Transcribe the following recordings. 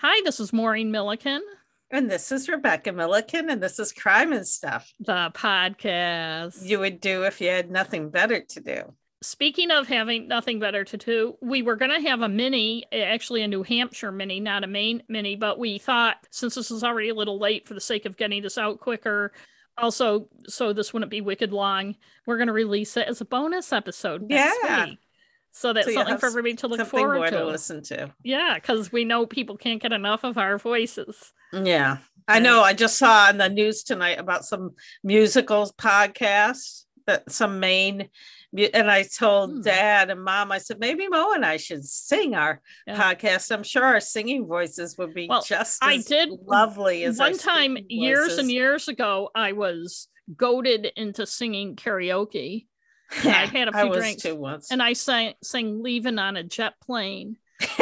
Hi, this is Maureen Milliken, And this is Rebecca Milliken, and this is Crime and Stuff. the podcast. You would do if you had nothing better to do. Speaking of having nothing better to do, we were going to have a mini, eh, actually a New Hampshire mini, not a Maine mini, but we thought since this is already a little late for the sake of getting this out quicker, also so this wouldn't be wicked long, we're going to release it as a bonus episode next Yeah. week. So that's So something for everybody to look Something forward more to. to listen to. Yeah, because we know people can't get enough of our voices. Yeah. I know. I just saw on the news tonight about some musicals podcasts that some Maine, and I told Hmm. dad and mom, I said, maybe Mo and I should sing our Yeah. podcast. I'm sure our singing voices would be Well, just I did lovely as one time years and years ago i was goaded into singing karaoke and I'd had a few drinks, too once. and i sang sang leaving on a jet plane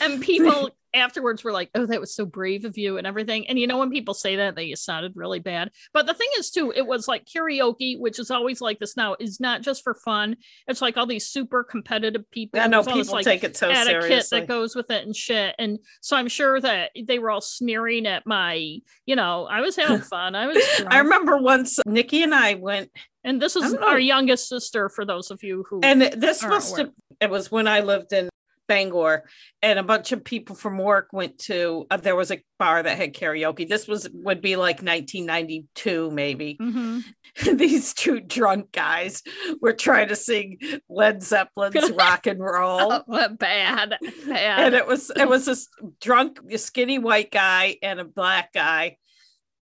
and people afterwards were like oh that was so brave of you and everything and you know when people say that they sounded really bad but the thing is too it was like karaoke which is always like this now is not just for fun it's like all these super competitive people I know all this, people like, take it so etiquette seriously. that goes with it and shit. And so I'm sure that they were all sneering at my, you know, I was having fun. I was I remember once Nikki and I went, and this is our youngest sister for those of you who and this must aware. have, it was when I lived in Bangor, and a bunch of people from work went to, uh, there was a bar that had karaoke. This was, would be like 1992, maybe. Mhm. These two drunk guys were trying to sing Led Zeppelin's rock and roll. Oh, bad, bad. and it was it was this drunk skinny white guy and a black guy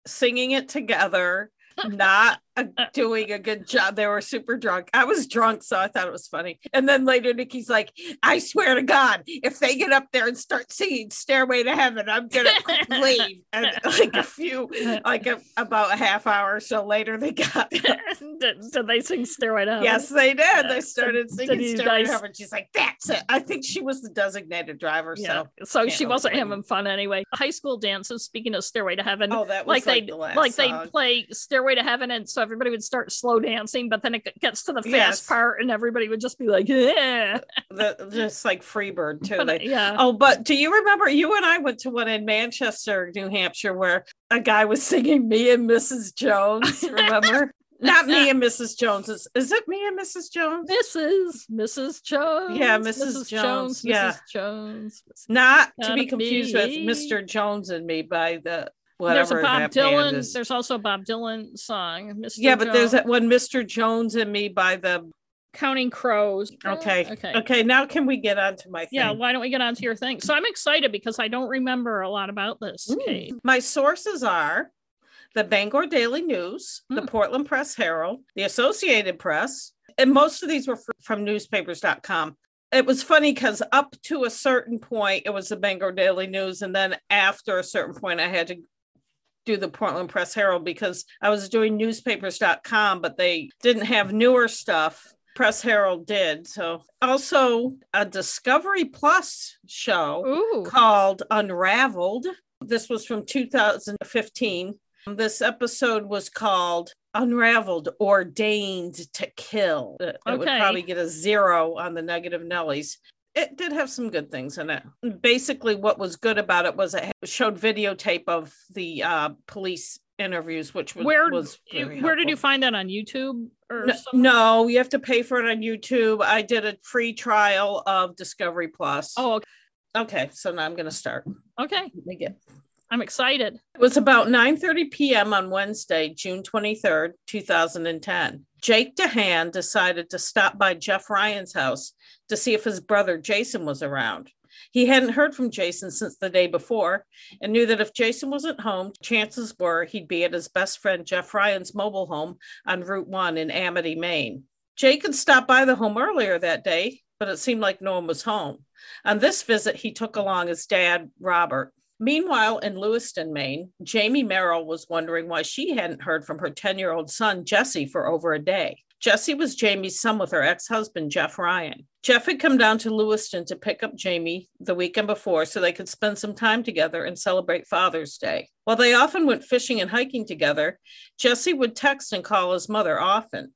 singing it together not Uh, uh, uh, doing a good job they were super drunk i was drunk so i thought it was funny and then later nikki's like i swear to god if they get up there and start singing stairway to heaven i'm gonna leave and like a few like a, about a half hour or so later they got did, did they sing Stairway to Heaven? Yes, they did. They started singing did Stairway to Heaven. She's like, "That's it." I think she was the designated driver. Yeah. So, So she wasn't blame having fun anyway. High school dances. Speaking of Stairway to Heaven, oh, that was like like, they the last like song. they'd play Stairway to Heaven, and so everybody would start slow dancing, but then it gets to the fast Yes. part, and everybody would just be like, "Yeah, the, just like Freebird too. But, uh, yeah." oh, but do you remember you and I went to one in Manchester, New Hampshire, where a guy was singing "Me and Mrs. Jones"? Remember? Not me and Mrs. Jones. Is, is it me and Mrs. Jones? Mrs. Mrs. Jones. Yeah, Mrs. Jones, yeah. Mrs. Jones. Not to be confused with. Mr. Jones and Me by the There's a Bob Dylan. is. There's also a Bob Dylan song. Mr. Yeah, but there's that one Mr. Jones and Me by the Counting Crows. Okay. Okay. Okay. Now can we get on to my thing? Yeah, why don't we get on to your thing? So I'm excited because I don't remember a lot about this Mm. My sources are the Bangor Daily News, the Hmm. Portland Press Herald, the Associated Press, and most of these were from newspapers.com. It was funny because up to a certain point, it was the Bangor Daily News. And then after a certain point, I had to do the Portland Press Herald because I was doing newspapers.com, but they didn't have newer stuff. Press Herald did. So, also a Discovery Plus show Ooh. called Unraveled. This was from 2015. This episode was called Unraveled Ordained to Kill. It, it would probably get a zero on the negative Nellies. It did have some good things in it. Basically, what was good about it was it showed videotape of the uh, police interviews, which was, Where was where did you find that on YouTube or No, no, you have to pay for it on YouTube. I did a free trial of Discovery Plus. Oh, okay. okay. So now I'm going to start. okay. Let me get I'm excited. It was about 9:30 p.m. on Wednesday, June 23rd, 2010. Jake DeHahn decided to stop by Jeff Ryan's house to see if his brother Jason was around. He hadn't heard from Jason since the day before and knew that if Jason wasn't home, chances were he'd be at his best friend Jeff Ryan's mobile home on Route 1 in Amity, Maine. Jake had stopped by the home earlier that day, but it seemed like no one was home. On this visit, he took along his dad, Robert. Meanwhile, in Lewiston, Maine, Jamie Merrill was wondering why she hadn't heard from her 10 year old son, Jesse, for over a day. Jesse was Jamie's son with her ex husband, Jeff Ryan. Jeff had come down to Lewiston to pick up Jamie the weekend before so they could spend some time together and celebrate Father's Day. While they often went fishing and hiking together, Jesse would text and call his mother often.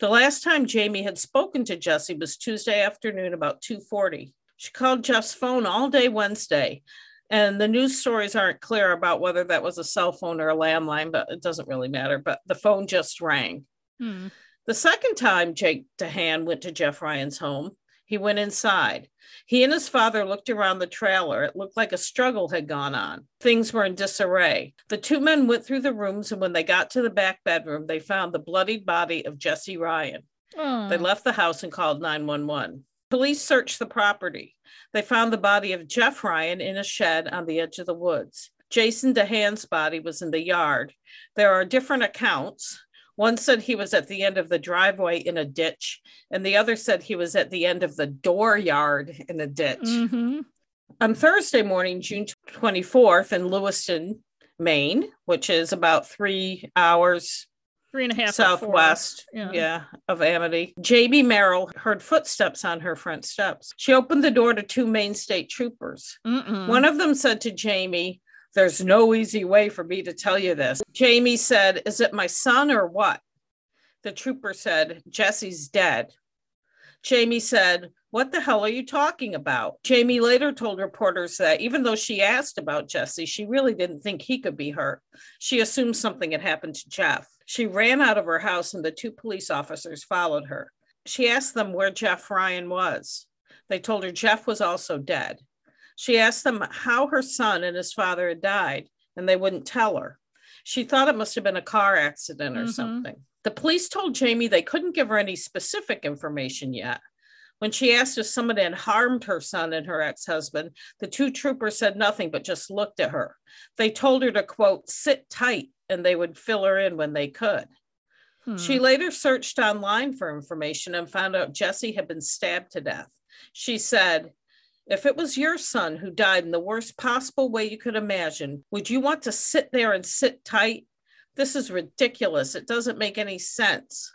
The last time Jamie had spoken to Jesse was Tuesday afternoon about 2:40. She called Jeff's phone all day Wednesday. And the news stories aren't clear about whether that was a cell phone or a landline, but it doesn't really matter. But the phone just rang. Hmm. The second time Jake DeHahn went to Jeff Ryan's home, he went inside. He and his father looked around the trailer. It looked like a struggle had gone on. Things were in disarray. The two men went through the rooms, and when they got to the back bedroom, they found the bloodied body of Jesse Ryan. Oh. They left the house and called 911. Police searched the property. They found the body of Jeff Ryan in a shed on the edge of the woods. Jason DeHahn's body was in the yard. There are different accounts. One said he was at the end of the driveway in a ditch, and the other said he was at the end of the dooryard in a ditch. Mhm. On Thursday morning, June 24th, in Lewiston, Maine, which is about three hours Three and a half. southwest Yeah. yeah. of amity jamie merrill heard footsteps on her front steps she opened the door to two maine state troopers Mm-mm. one of them said to jamie there's no easy way for me to tell you this jamie said is it my son or what the trooper said jesse's dead jamie said what the hell are you talking about jamie later told reporters that even though she asked about jesse she really didn't think he could be hurt she assumed something had happened to jeff she ran out of her house and the two police officers followed her. She asked them where Jeff Ryan was. They told her Jeff was also dead. She asked them how her son and his father had died, and they wouldn't tell her. She thought it must have been a car accident or Mhm. something. The police told Jamie they couldn't give her any specific information yet. When she asked if someone had harmed her son and her ex husband, the two troopers said nothing but just looked at her. They told her to, quote, sit tight and they would fill her in when they could. Hmm. She later searched online for information and found out Jesse had been stabbed to death. She said, If it was your son who died in the worst possible way you could imagine, would you want to sit there and sit tight? This is ridiculous. It doesn't make any sense.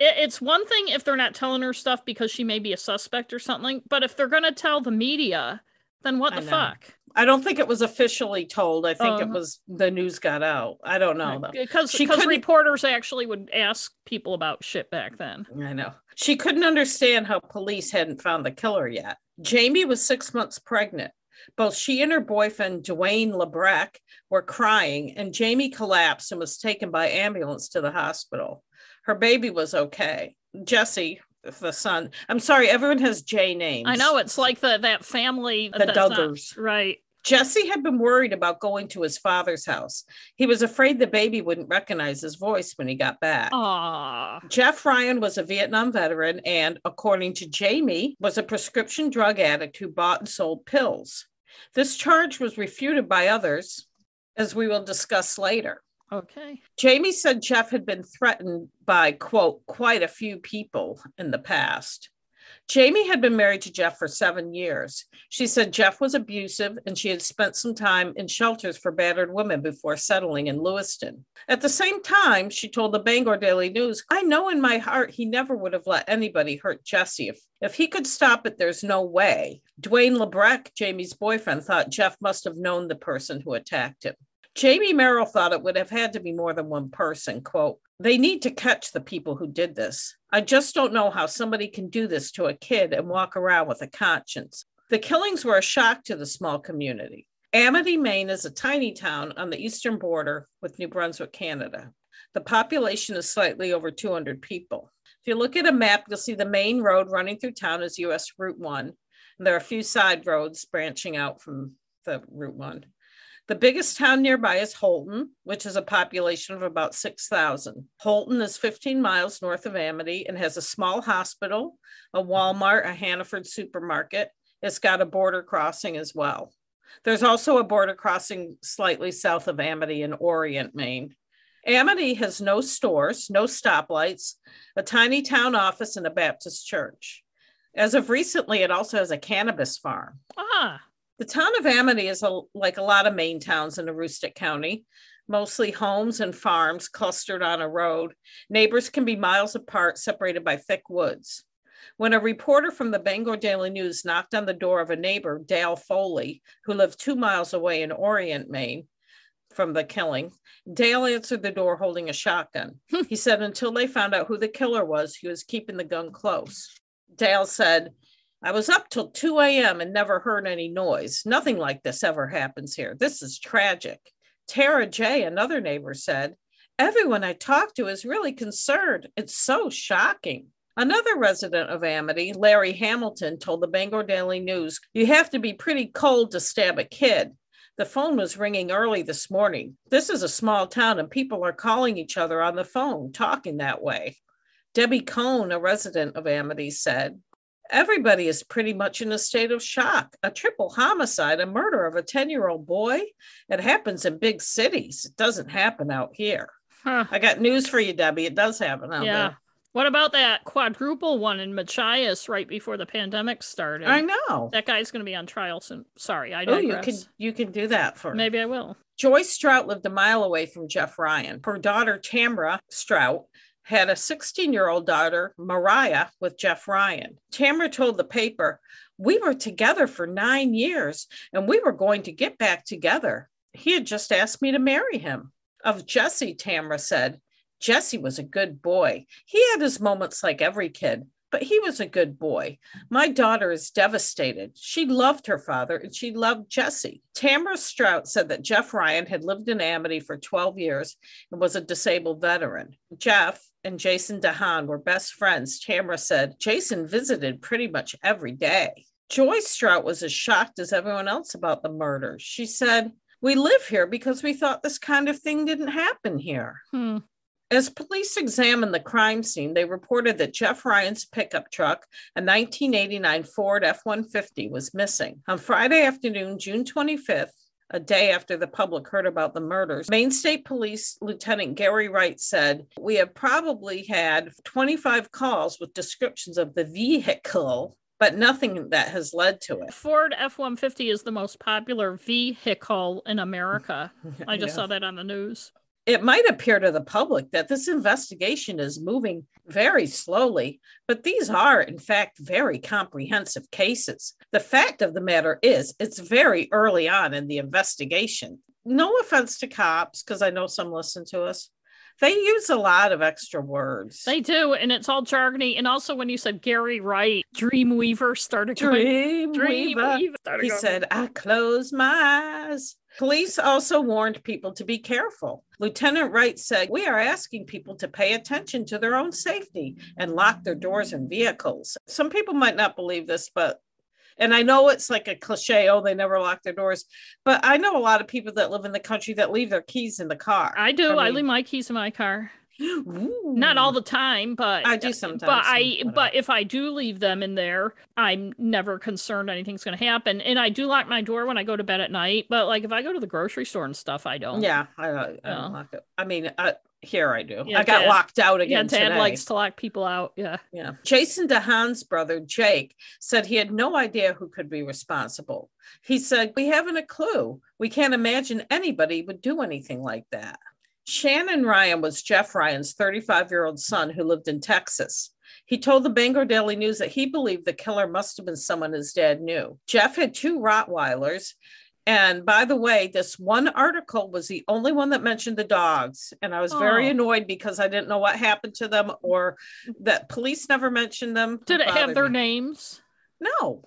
It- it's one thing if they're not telling her stuff because she may be a suspect or something, but if they're going to tell the media, then what I the know. fuck? I don't think it was officially told. I think it Uh-huh. was the news got out. I don't know though. Because because reporters actually would ask people about shit back then. I know. She couldn't understand how police hadn't found the killer yet. Jamie was six months pregnant. Both she and her boyfriend, Dwayne Lebrecq, were crying, and Jamie collapsed and was taken by ambulance to the hospital. Her baby was okay. Jesse, the son, I'm sorry, everyone has J names. I know it's like the that family The not- Duggars. right? Jesse had been worried about going to his father's house. He was afraid the baby wouldn't recognize his voice when he got back. Aw, Jeff Ryan was a Vietnam veteran and, according to Jamie, was a prescription drug addict who bought and sold pills. This charge was refuted by others, as we will discuss later. Okay. Jamie said Jeff had been threatened by, quote, quite a few people in the past. Jamie had been married to Jeff for seven years. She said Jeff was abusive and she had spent some time in shelters for battered women before settling in Lewiston. At the same time, she told the Bangor Daily News, I know in my heart he never would have let anybody hurt Jesse. If, if he could stop it, there's no way. Dwayne Lebrecq, Jamie's boyfriend, thought Jeff must have known the person who attacked him. Jamie Merrill thought it would have had to be more than one person. Quote, they need to catch the people who did this. I just don't know how somebody can do this to a kid and walk around with a conscience. The killings were a shock to the small community. Amity, Maine is a tiny town on the eastern border with New Brunswick, Canada. The population is slightly over 200 people. If you look at a map, you'll see the main road running through town is US Route 1. And there are a few side roads branching out from the Route 1. The biggest town nearby is Houlton, which has a population of about 6,000. Houlton is 15 miles north of Amity and has a small hospital, a Walmart, a Hannaford supermarket. It's got a border crossing as well. There's also a border crossing slightly south of Amity in Orient, Maine. Amity has no stores, no stoplights, a tiny town office, and a Baptist church. As of recently, it also has a cannabis farm. Ah, The town of Amity is a, like a lot of Maine towns in Aroostook County, mostly homes and farms clustered on a road. Neighbors can be miles apart, separated by thick woods. When a reporter from the Bangor Daily News knocked on the door of a neighbor, Dale Foley, who lived two miles away in Orient, Maine, from the killing, Dale answered the door holding a shotgun. he said until they found out who the killer was, he was keeping the gun close. Dale said, I was up till 2 a.m. and never heard any noise. Nothing like this ever happens here. This is tragic. Tara J., another neighbor, said, Everyone I talked to is really concerned. It's so shocking. Another resident of Amity, Larry Hamilton, told the Bangor Daily News, You have to be pretty cold to stab a kid. The phone was ringing early this morning. This is a small town and people are calling each other on the phone, talking that way. Debbie Cohn, a resident of Amity, said, Everybody is pretty much in a state of shock. A triple homicide, a murder of a 10 year old boy. It happens in big cities. It doesn't happen out here. Huh. I got news for you, Debbie. It does happen out yeah. there. What about that quadruple one in Machias right before the pandemic started? I know that guy's going to be on trial soon. Sorry, I digress. Oh, you can you can do that for maybe I will. Joyce Strout lived a mile away from Jeff Ryan. Her daughter Tamra Strout had a 16 year old daughter Mariah with Jeff Ryan. Tamra told the paper, "We were together for nine years, and we were going to get back together. He had just asked me to marry him." Of Jesse, Tamra said, Jesse was a good boy. He had his moments like every kid, but he was a good boy. My daughter is devastated. She loved her father and she loved Jesse. Tamara Strout said that Jeff Ryan had lived in Amity for 12 years and was a disabled veteran. Jeff and Jason DeHahn were best friends. Tamara said Jason visited pretty much every day. Joyce Strout was as shocked as everyone else about the murder. She said, we live here because we thought this kind of thing didn't happen here. Hmm. As police examined the crime scene, they reported that Jeff Ryan's pickup truck, a 1989 Ford F 150, was missing. On Friday afternoon, June 25th, a day after the public heard about the murders, Maine State Police Lieutenant Gary Wright said, We have probably had 25 calls with descriptions of the vehicle but nothing that has led to it. Ford F 150 is the most popular vehicle in America. I just yeah. saw that on the news. It might appear to the public that this investigation is moving very slowly, but these are, in fact, very comprehensive cases. The fact of the matter is, it's very early on in the investigation. No offense to cops, because I know some listen to us they use a lot of extra words. They do, and it's all jargony. And also, when you said Gary Wright, Dreamweaver started Dream going, Dreamweaver. Started he going. said, "I close my eyes." Police also warned people to be careful. Lieutenant Wright said, We are asking people to pay attention to their own safety and lock their doors and vehicles. Some people might not believe this, but and I know it's like a cliche, oh, they never lock their doors. But I know a lot of people that live in the country that leave their keys in the car. I do. I, mean, I leave my keys in my car. Ooh. Not all the time, but I do sometimes. But I but if I do leave them in there, I'm never concerned anything's going to happen. And I do lock my door when I go to bed at night. But like if I go to the grocery store and stuff, I don't. Yeah, I, I, I don't lock it. I mean, I, here I do. Yeah, I got Dad, locked out again. Yeah, Dad today. likes to lock people out. Yeah. Yeah. Jason DeHahn's brother, Jake, said he had no idea who could be responsible. He said, We haven't a clue. We can't imagine anybody would do anything like that. Shannon Ryan was Jeff Ryan's 35 year old son who lived in Texas. He told the Bangor Daily News that he believed the killer must have been someone his dad knew. Jeff had two Rottweilers and by the way, this one article was the only one that mentioned the dogs. And I was very oh. annoyed because I didn't know what happened to them or that police never mentioned them. Did it have their me. names? No.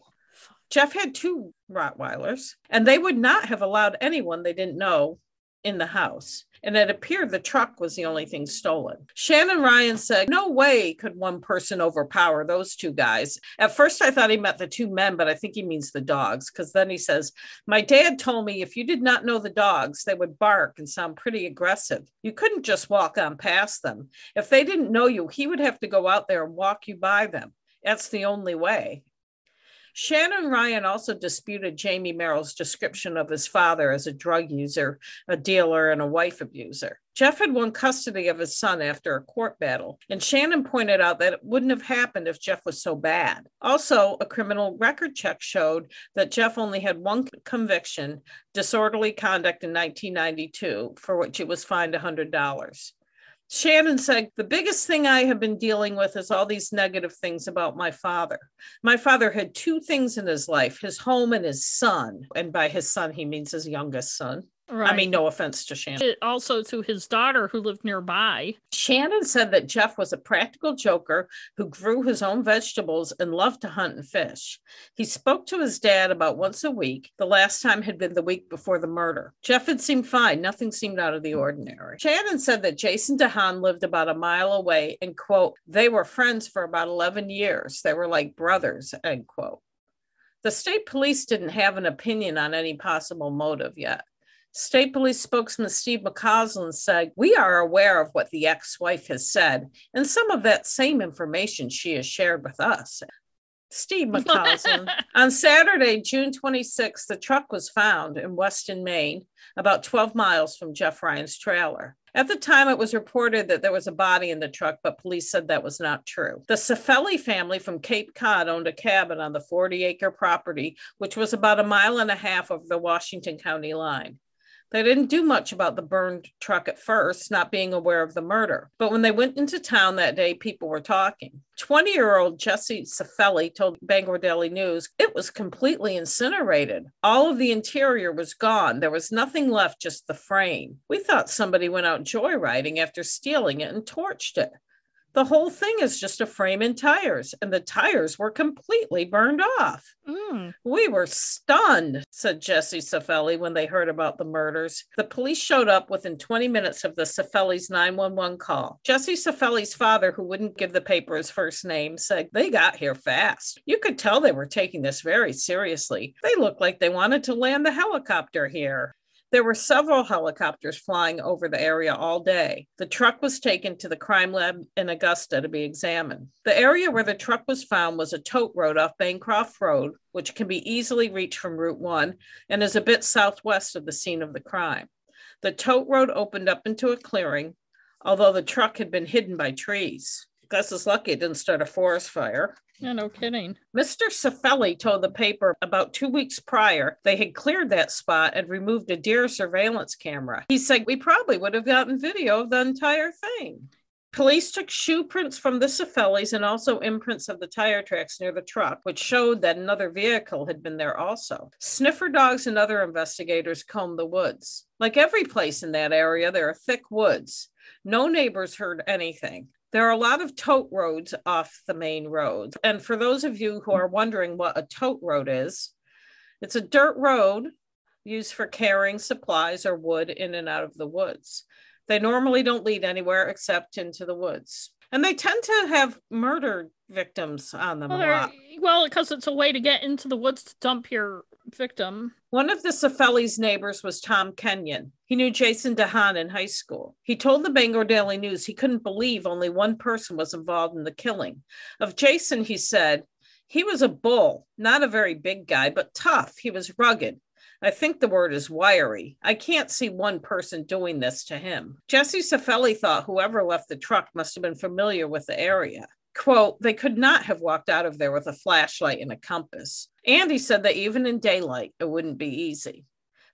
Jeff had two Rottweilers, and they would not have allowed anyone they didn't know in the house and it appeared the truck was the only thing stolen. Shannon Ryan said, No way could one person overpower those two guys. At first, I thought he meant the two men, but I think he means the dogs, because then he says, My dad told me if you did not know the dogs, they would bark and sound pretty aggressive. You couldn't just walk on past them. If they didn't know you, he would have to go out there and walk you by them. That's the only way. Shannon Ryan also disputed Jamie Merrill's description of his father as a drug user, a dealer, and a wife abuser. Jeff had won custody of his son after a court battle, and Shannon pointed out that it wouldn't have happened if Jeff was so bad. Also, a criminal record check showed that Jeff only had one conviction disorderly conduct in 1992, for which he was fined $100. Shannon said, The biggest thing I have been dealing with is all these negative things about my father. My father had two things in his life his home and his son. And by his son, he means his youngest son. Right. I mean, no offense to Shannon. Also to his daughter who lived nearby. Shannon said that Jeff was a practical joker who grew his own vegetables and loved to hunt and fish. He spoke to his dad about once a week. The last time had been the week before the murder. Jeff had seemed fine. Nothing seemed out of the ordinary. Shannon said that Jason DeHahn lived about a mile away and, quote, they were friends for about 11 years. They were like brothers, end quote. The state police didn't have an opinion on any possible motive yet. State Police spokesman Steve McCausland said, We are aware of what the ex wife has said, and some of that same information she has shared with us. Steve McCausland. On Saturday, June 26, the truck was found in Weston, Maine, about 12 miles from Jeff Ryan's trailer. At the time, it was reported that there was a body in the truck, but police said that was not true. The Cifelli family from Cape Cod owned a cabin on the 40 acre property, which was about a mile and a half over the Washington County line. They didn't do much about the burned truck at first, not being aware of the murder. But when they went into town that day, people were talking. 20 year old Jesse Cifelli told Bangor Daily News it was completely incinerated. All of the interior was gone. There was nothing left, just the frame. We thought somebody went out joyriding after stealing it and torched it. The whole thing is just a frame and tires, and the tires were completely burned off. Mm. We were stunned, said Jesse Cifelli when they heard about the murders. The police showed up within 20 minutes of the Cifelli's 911 call. Jesse Cifelli's father, who wouldn't give the paper his first name, said they got here fast. You could tell they were taking this very seriously. They looked like they wanted to land the helicopter here. There were several helicopters flying over the area all day. The truck was taken to the crime lab in Augusta to be examined. The area where the truck was found was a tote road off Bancroft Road, which can be easily reached from Route 1 and is a bit southwest of the scene of the crime. The tote road opened up into a clearing, although the truck had been hidden by trees. Gus is lucky it didn't start a forest fire. Yeah, no kidding. Mr. Cifelli told the paper about two weeks prior they had cleared that spot and removed a deer surveillance camera. He said, We probably would have gotten video of the entire thing. Police took shoe prints from the Cifellis and also imprints of the tire tracks near the truck, which showed that another vehicle had been there also. Sniffer dogs and other investigators combed the woods. Like every place in that area, there are thick woods. No neighbors heard anything. There are a lot of tote roads off the main road. And for those of you who are wondering what a tote road is, it's a dirt road used for carrying supplies or wood in and out of the woods. They normally don't lead anywhere except into the woods. And they tend to have murder victims on them well, Well, because it's a way to get into the woods to dump your victim. One of the Cifelli's neighbors was Tom Kenyon. He knew Jason DeHahn in high school. He told the Bangor Daily News he couldn't believe only one person was involved in the killing. Of Jason, he said, he was a bull, not a very big guy, but tough. He was rugged. I think the word is wiry. I can't see one person doing this to him. Jesse Cifelli thought whoever left the truck must have been familiar with the area quote, they could not have walked out of there with a flashlight and a compass. Andy said that even in daylight, it wouldn't be easy.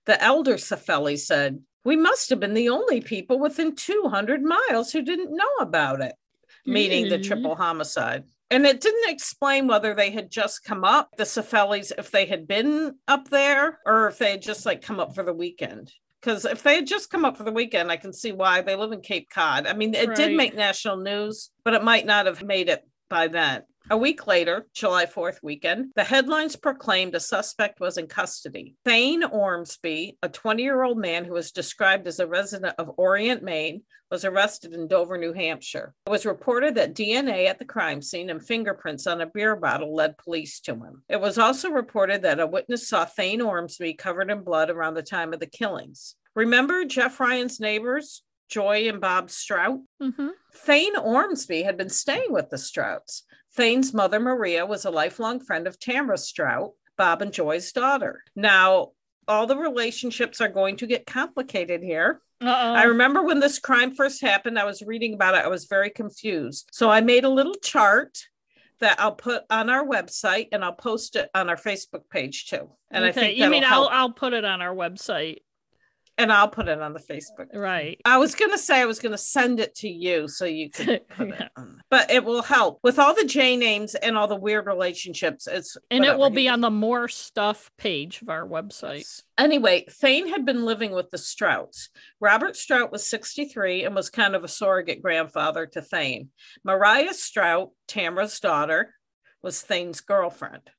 The elder Cifelli said, We must have been the only people within 200 miles who didn't know about it, mm-hmm. meaning the triple homicide. And it didn't explain whether they had just come up, the Cifellis, if they had been up there or if they had just like come up for the weekend. Because if they had just come up for the weekend, I can see why they live in Cape Cod. I mean, it right. did make national news, but it might not have made it by then. A week later, July 4th weekend, the headlines proclaimed a suspect was in custody. Thane Ormsby, a 20 year old man who was described as a resident of Orient, Maine, was arrested in Dover, New Hampshire. It was reported that DNA at the crime scene and fingerprints on a beer bottle led police to him. It was also reported that a witness saw Thane Ormsby covered in blood around the time of the killings. Remember Jeff Ryan's neighbors, Joy and Bob Strout? Mm-hmm. Thane Ormsby had been staying with the Strouts. Thane's mother, Maria, was a lifelong friend of Tamara Strout, Bob and Joy's daughter. Now, all the relationships are going to get complicated here. Uh-oh. I remember when this crime first happened, I was reading about it, I was very confused. So I made a little chart that I'll put on our website and I'll post it on our Facebook page too. And okay. I think you mean I'll I'll put it on our website. And I'll put it on the Facebook. Right. I was going to say I was going to send it to you so you could put Yeah. it on. But it will help with all the J names and all the weird relationships. It's And it will be on the more stuff page of our website. Anyway, Thane had been living with the Strouts. Robert Strout was 63 and was kind of a surrogate grandfather to Thane. Mariah Strout, Tamara's daughter, was Thane's girlfriend.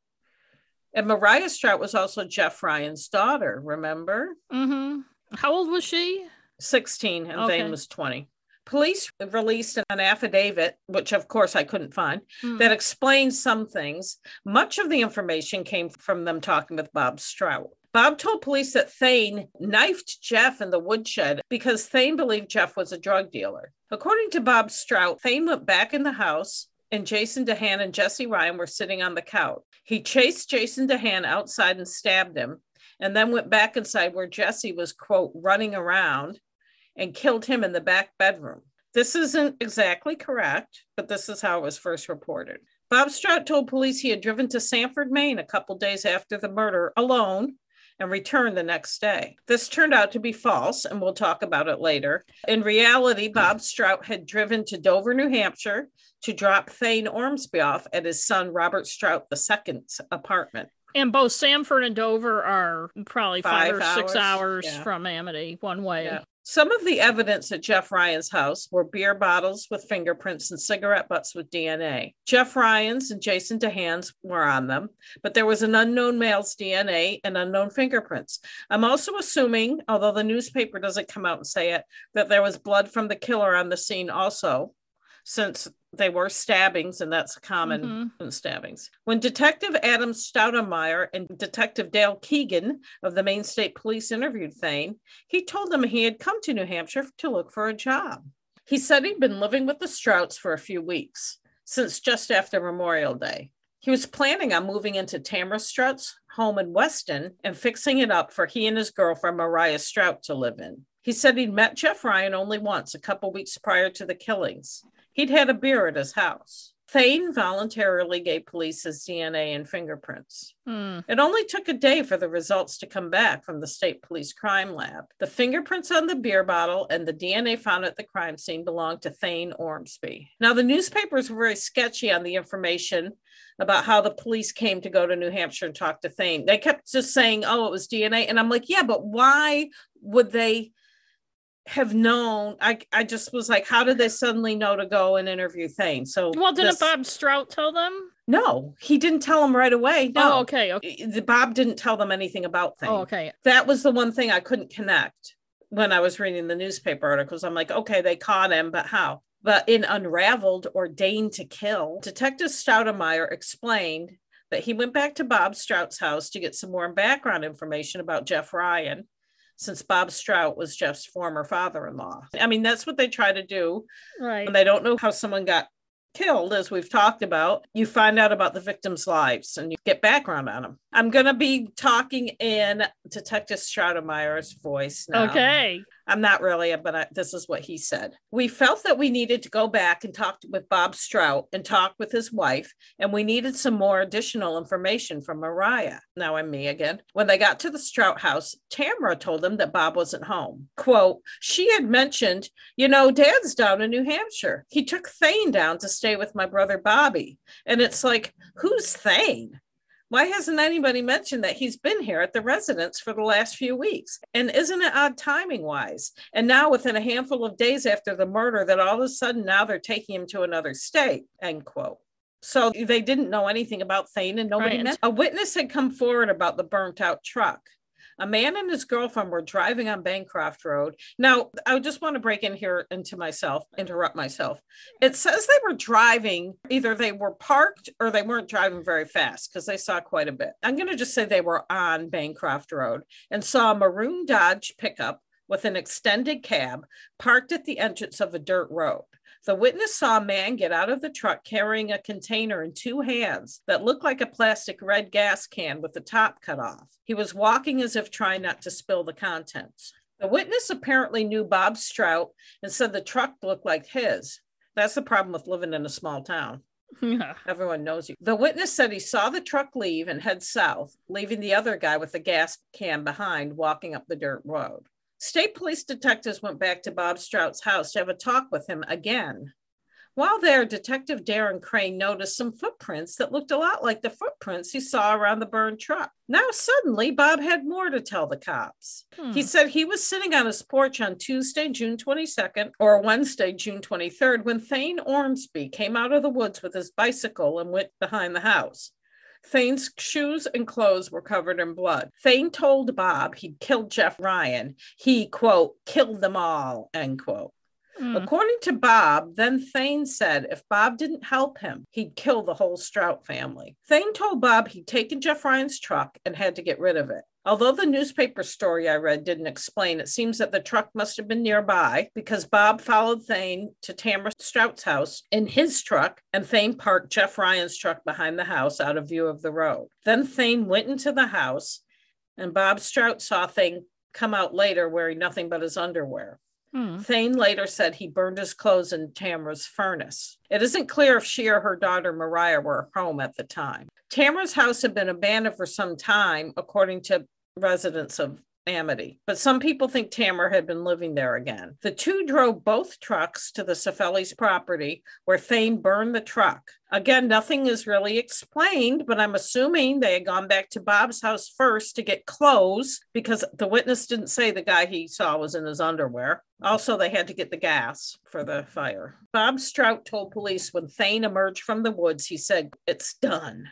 And Mariah Strout was also Jeff Ryan's daughter, remember? Mm-hmm. How old was she? 16 and Okay. Thane was 20. Police released an affidavit, which of course I couldn't find, Hmm. that explains some things. Much of the information came from them talking with Bob Strout. Bob told police that Thane knifed Jeff in the woodshed because Thane believed Jeff was a drug dealer. According to Bob Strout, Thane went back in the house and Jason DeHahn and Jesse Ryan were sitting on the couch. He chased Jason DeHahn outside and stabbed him, and then went back inside where Jesse was, quote, running around and killed him in the back bedroom. This isn't exactly correct, but this is how it was first reported. Bob Strout told police he had driven to Sanford, Maine a couple days after the murder alone and returned the next day. This turned out to be false, and we'll talk about it later. In reality, Bob Strout had driven to Dover, New Hampshire to drop Thane Ormsby off at his son Robert Strout II's apartment. And both Sanford and Dover are probably five, Five or six hours, hours yeah. from Amity one way. Yeah. Some of the evidence at Jeff Ryan's house were beer bottles with fingerprints and cigarette butts with DNA. Jeff Ryan's and Jason DeHahn's were on them, but there was an unknown male's DNA and unknown fingerprints. I'm also assuming, although the newspaper doesn't come out and say it, that there was blood from the killer on the scene also, since they were stabbings and that's common Mhm. in stabbings. When Detective Adam Stoudemeyer and Detective Dale Keegan of the Maine State Police interviewed Thane, he told them he had come to New Hampshire to look for a job. He said he'd been living with the Strouts for a few weeks, since just after Memorial Day. He was planning on moving into Tamara Strout's home in Weston and fixing it up for he and his girlfriend Mariah Strout to live in. He said he'd met Jeff Ryan only once, a couple weeks prior to the killings. He'd had a beer at his house. Thane voluntarily gave police his DNA and fingerprints. Hmm. It only took a day for the results to come back from the state police crime lab. The fingerprints on the beer bottle and the DNA found at the crime scene belonged to Thane Ormsby. Now, the newspapers were very sketchy on the information about how the police came to go to New Hampshire and talk to Thane. They kept just saying, oh, it was DNA. And I'm like, yeah, but why would they? Have known I I just was like how did they suddenly know to go and interview Thane so Well, didn't this- Bob Strout tell them? no he didn't tell them right away no Oh, okay. okay. the Bob didn't tell them anything about oh, Thane Oh, okay. that was the one thing I couldn't connect when I was reading the newspaper articles. I'm like, okay, they caught him, but how? But in Unraveled Ordained to Kill, Detective Stoudemeyer explained that he went back to Bob Strout's house to get some more background information about Jeff Ryan, since Bob Strout was Jeff's former father in law. I mean, that's what they try to do Right. And they don't know how someone got killed, as we've talked about, you find out about the victims' lives and you get background on them. I'm going to be talking in Detective Stratemeyer's voice now. Okay. I'm not really, but I, this is what he said. We felt that we needed to go back and talk with Bob Strout and talk with his wife, and we needed some more additional information from Mariah. Now I'm me again. When they got to the Strout house, Tamara told them that Bob wasn't home. Quote, she had mentioned, you know, dad's down in New Hampshire. He took Thane down to stay with my brother Bobby. And it's like, who's Thane? Why hasn't anybody mentioned that he's been here at the residence for the last few weeks? And isn't it odd timing wise? And now, within a handful of days after the murder, that all of a sudden now they're taking him to another state, end quote. So they didn't know anything about Thane and nobody Right. A witness had come forward about the burnt out truck. A man and his girlfriend were driving on Bancroft Road. Now, I just want to break in here into myself, interrupt myself. It says they were driving, either they were parked or they weren't driving very fast because they saw quite a bit. I'm going to just say they were on Bancroft Road and saw a maroon Dodge pickup with an extended cab parked at the entrance of a dirt road. The witness saw a man get out of the truck carrying a container in two hands that looked like a plastic red gas can with the top cut off. He was walking as if trying not to spill the contents. The witness apparently knew Bob Strout and said the truck looked like his. That's the problem with living in a small town. Yeah. Everyone knows you. The witness said he saw the truck leave and head south, leaving the other guy with the gas can behind walking up the dirt road. State police detectives went back to Bob Strout's house to have a talk with him again. While there, Detective Darren Crane noticed some footprints that looked a lot like the footprints he saw around the burned truck. Now, suddenly, Bob had more to tell the cops. Hmm. He said he was sitting on his porch on Tuesday, June 22nd, or Wednesday, June 23rd, when Thane Ormsby came out of the woods with his bicycle and went behind the house. Thane's shoes and clothes were covered in blood. Thane told Bob he'd killed Jeff Ryan. He, quote, killed them all, end quote. Mm. According to Bob, then Thane said if Bob didn't help him, he'd kill the whole Strout family. Thane told Bob he'd taken Jeff Ryan's truck and had to get rid of it. Although the newspaper story I read didn't explain, it seems that the truck must have been nearby because Bob followed Thane to Tamara Strout's house in his truck, and Thane parked Jeff Ryan's truck behind the house out of view of the road. Then Thane went into the house, and Bob Strout saw Thane come out later wearing nothing but his underwear. Hmm. Thane later said he burned his clothes in Tamara's furnace. It isn't clear if she or her daughter Mariah were home at the time. Tamara's house had been abandoned for some time, according to residents of Amity. But some people think Tamara had been living there again. The two drove both trucks to the Cifellis property where Thane burned the truck. Again, nothing is really explained, but I'm assuming they had gone back to Bob's house first to get clothes because the witness didn't say the guy he saw was in his underwear. Also, they had to get the gas for the fire. Bob Strout told police when Thane emerged from the woods, he said, It's done.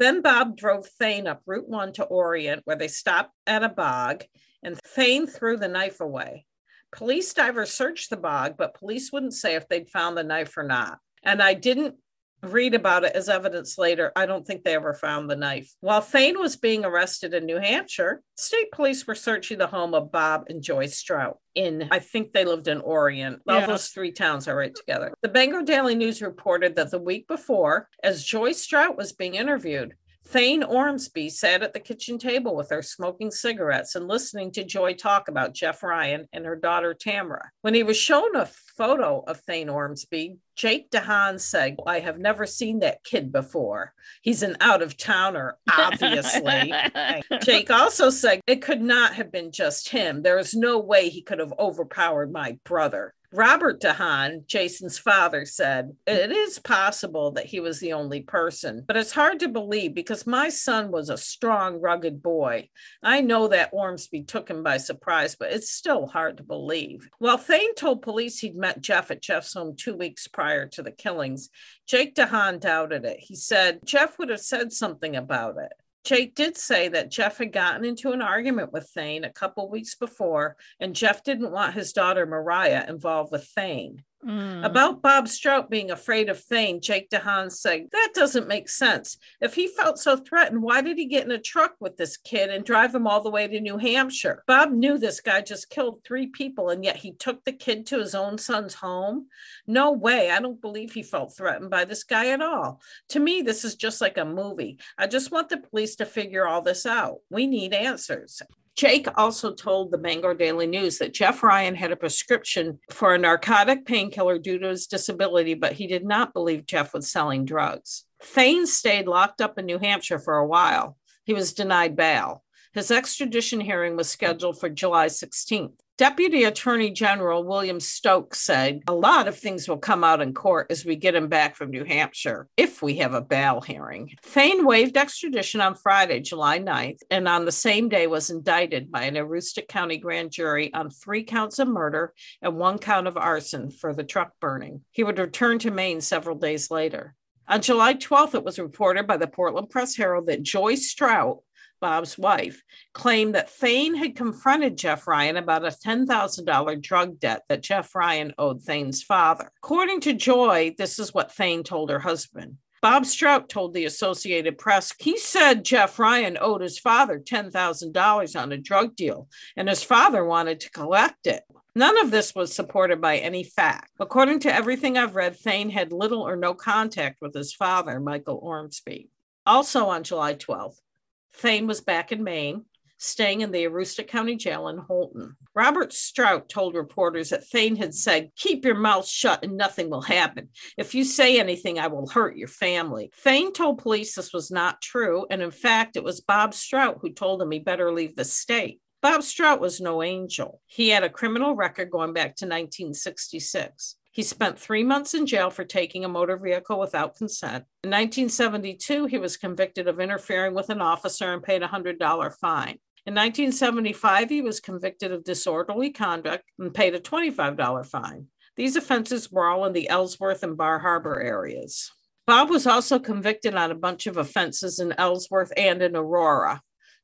Then Bob drove Thane up Route 1 to Orient, where they stopped at a bog, and Thane threw the knife away. Police divers searched the bog, but police wouldn't say if they'd found the knife or not. And I didn't read about it as evidence later. I don't think they ever found the knife. While Thane was being arrested in New Hampshire, state police were searching the home of Bob and Joyce Strout in, I think they lived in Orient. All yeah. those three towns are right together. The Bangor Daily News reported that the week before, as Joyce Strout was being interviewed, Thane Ormsby sat at the kitchen table with her, smoking cigarettes and listening to Joy talk about Jeff Ryan and her daughter Tamara. When he was shown a photo of Thane Ormsby, Jake DeHahn said, I have never seen that kid before. He's an out of towner, obviously. Jake also said, It could not have been just him. There is no way he could have overpowered my brother. Robert DeHahn, Jason's father, said, It is possible that he was the only person, but it's hard to believe because my son was a strong, rugged boy. I know that Ormsby took him by surprise, but it's still hard to believe. While Thane told police he'd met Jeff at Jeff's home two weeks prior to the killings, Jake DeHahn doubted it. He said Jeff would have said something about it. Jake did say that Jeff had gotten into an argument with Thane a couple weeks before, and Jeff didn't want his daughter Mariah involved with Thane. Mm. About Bob Strout being afraid of Thane, Jake DeHahn said, That doesn't make sense. If he felt so threatened, why did he get in a truck with this kid and drive him all the way to New Hampshire? Bob knew this guy just killed three people, and yet he took the kid to his own son's home. No way. I don't believe he felt threatened by this guy at all. To me, this is just like a movie. I just want the police to figure all this out. We need answers. Jake also told the Bangor Daily News that Jeff Ryan had a prescription for a narcotic painkiller due to his disability, but he did not believe Jeff was selling drugs. Thane stayed locked up in New Hampshire for a while. He was denied bail. His extradition hearing was scheduled for July 16th. Deputy Attorney General William Stokes said a lot of things will come out in court as we get him back from New Hampshire if we have a bail hearing. Thane waived extradition on Friday, July 9th, and on the same day was indicted by an Aroostook County grand jury on three counts of murder and one count of arson for the truck burning. He would return to Maine several days later. On July 12th, it was reported by the Portland Press Herald that Joyce Strout Bob's wife, claimed that Thane had confronted Jeff Ryan about a $10,000 drug debt that Jeff Ryan owed Thane's father. According to Joy, this is what Thane told her husband. Bob Strout told the Associated Press he said Jeff Ryan owed his father $10,000 on a drug deal, and his father wanted to collect it. None of this was supported by any fact. According to everything I've read, Thane had little or no contact with his father, Michael Ormsby. Also on July 12th, Thane was back in Maine, staying in the Aroostook County Jail in Houlton. Robert Strout told reporters that Thane had said, Keep your mouth shut and nothing will happen. If you say anything, I will hurt your family. Thane told police this was not true, and in fact, it was Bob Strout who told him he better leave the state. Bob Strout was no angel. He had a criminal record going back to 1966. He spent three months in jail for taking a motor vehicle without consent. In 1972, he was convicted of interfering with an officer and paid a $100 fine. In 1975, he was convicted of disorderly conduct and paid a $25 fine. These offenses were all in the Ellsworth and Bar Harbor areas. Bob was also convicted on a bunch of offenses in Ellsworth and in Aurora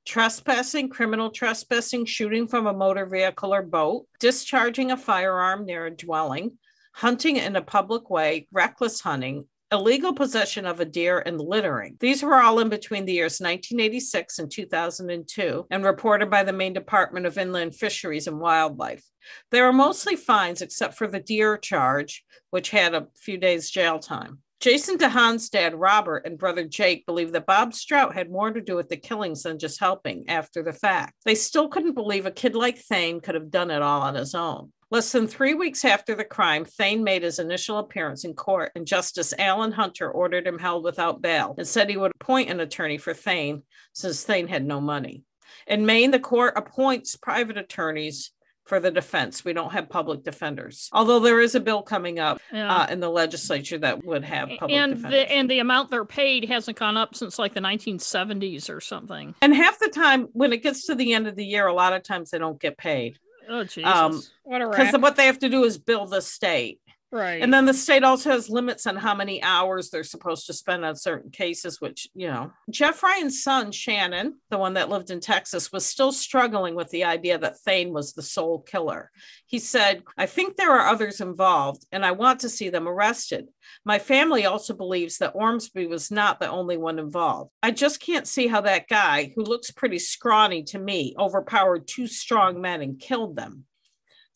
trespassing, criminal trespassing, shooting from a motor vehicle or boat, discharging a firearm near a dwelling, hunting in a public way, reckless hunting, illegal possession of a deer, and littering. These were all in between the years 1986 and 2002 and reported by the Maine Department of Inland Fisheries and Wildlife. They were mostly fines except for the deer charge, which had a few days jail time. Jason DeHahn's dad, Robert, and brother Jake believe that Bob Strout had more to do with the killings than just helping after the fact. They still couldn't believe a kid like Thane could have done it all on his own. Less than three weeks after the crime, Thane made his initial appearance in court, and Justice Allen Hunter ordered him held without bail and said he would appoint an attorney for Thane since Thane had no money. In Maine, the court appoints private attorneys for the defense. We don't have public defenders, although there is a bill coming up yeah. uh, in the legislature that would have public and defenders. The, and the amount they're paid hasn't gone up since like the 1970s or something. And half the time, when it gets to the end of the year, a lot of times they don't get paid. Oh, Jesus. Um, what a Because what they have to do is build the state. Right. And then the state also has limits on how many hours they're supposed to spend on certain cases, which, you know, Jeff Ryan's son, Shannon, the one that lived in Texas, was still struggling with the idea that Thane was the sole killer. He said, I think there are others involved and I want to see them arrested. My family also believes that Ormsby was not the only one involved. I just can't see how that guy, who looks pretty scrawny to me, overpowered two strong men and killed them.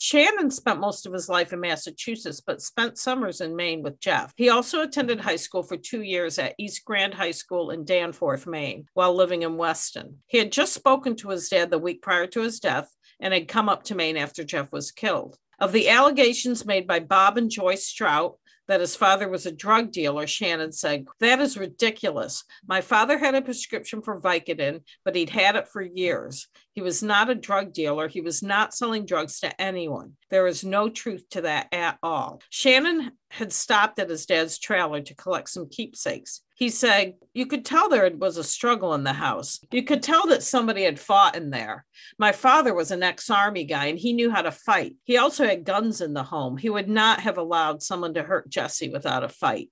Shannon spent most of his life in Massachusetts, but spent summers in Maine with Jeff. He also attended high school for two years at East Grand High School in Danforth, Maine, while living in Weston. He had just spoken to his dad the week prior to his death and had come up to Maine after Jeff was killed. Of the allegations made by Bob and Joyce Strout, that his father was a drug dealer, Shannon said, That is ridiculous. My father had a prescription for Vicodin, but he'd had it for years. He was not a drug dealer. He was not selling drugs to anyone. There is no truth to that at all. Shannon had stopped at his dad's trailer to collect some keepsakes. He said, You could tell there was a struggle in the house. You could tell that somebody had fought in there. My father was an ex army guy and he knew how to fight. He also had guns in the home. He would not have allowed someone to hurt Jesse without a fight.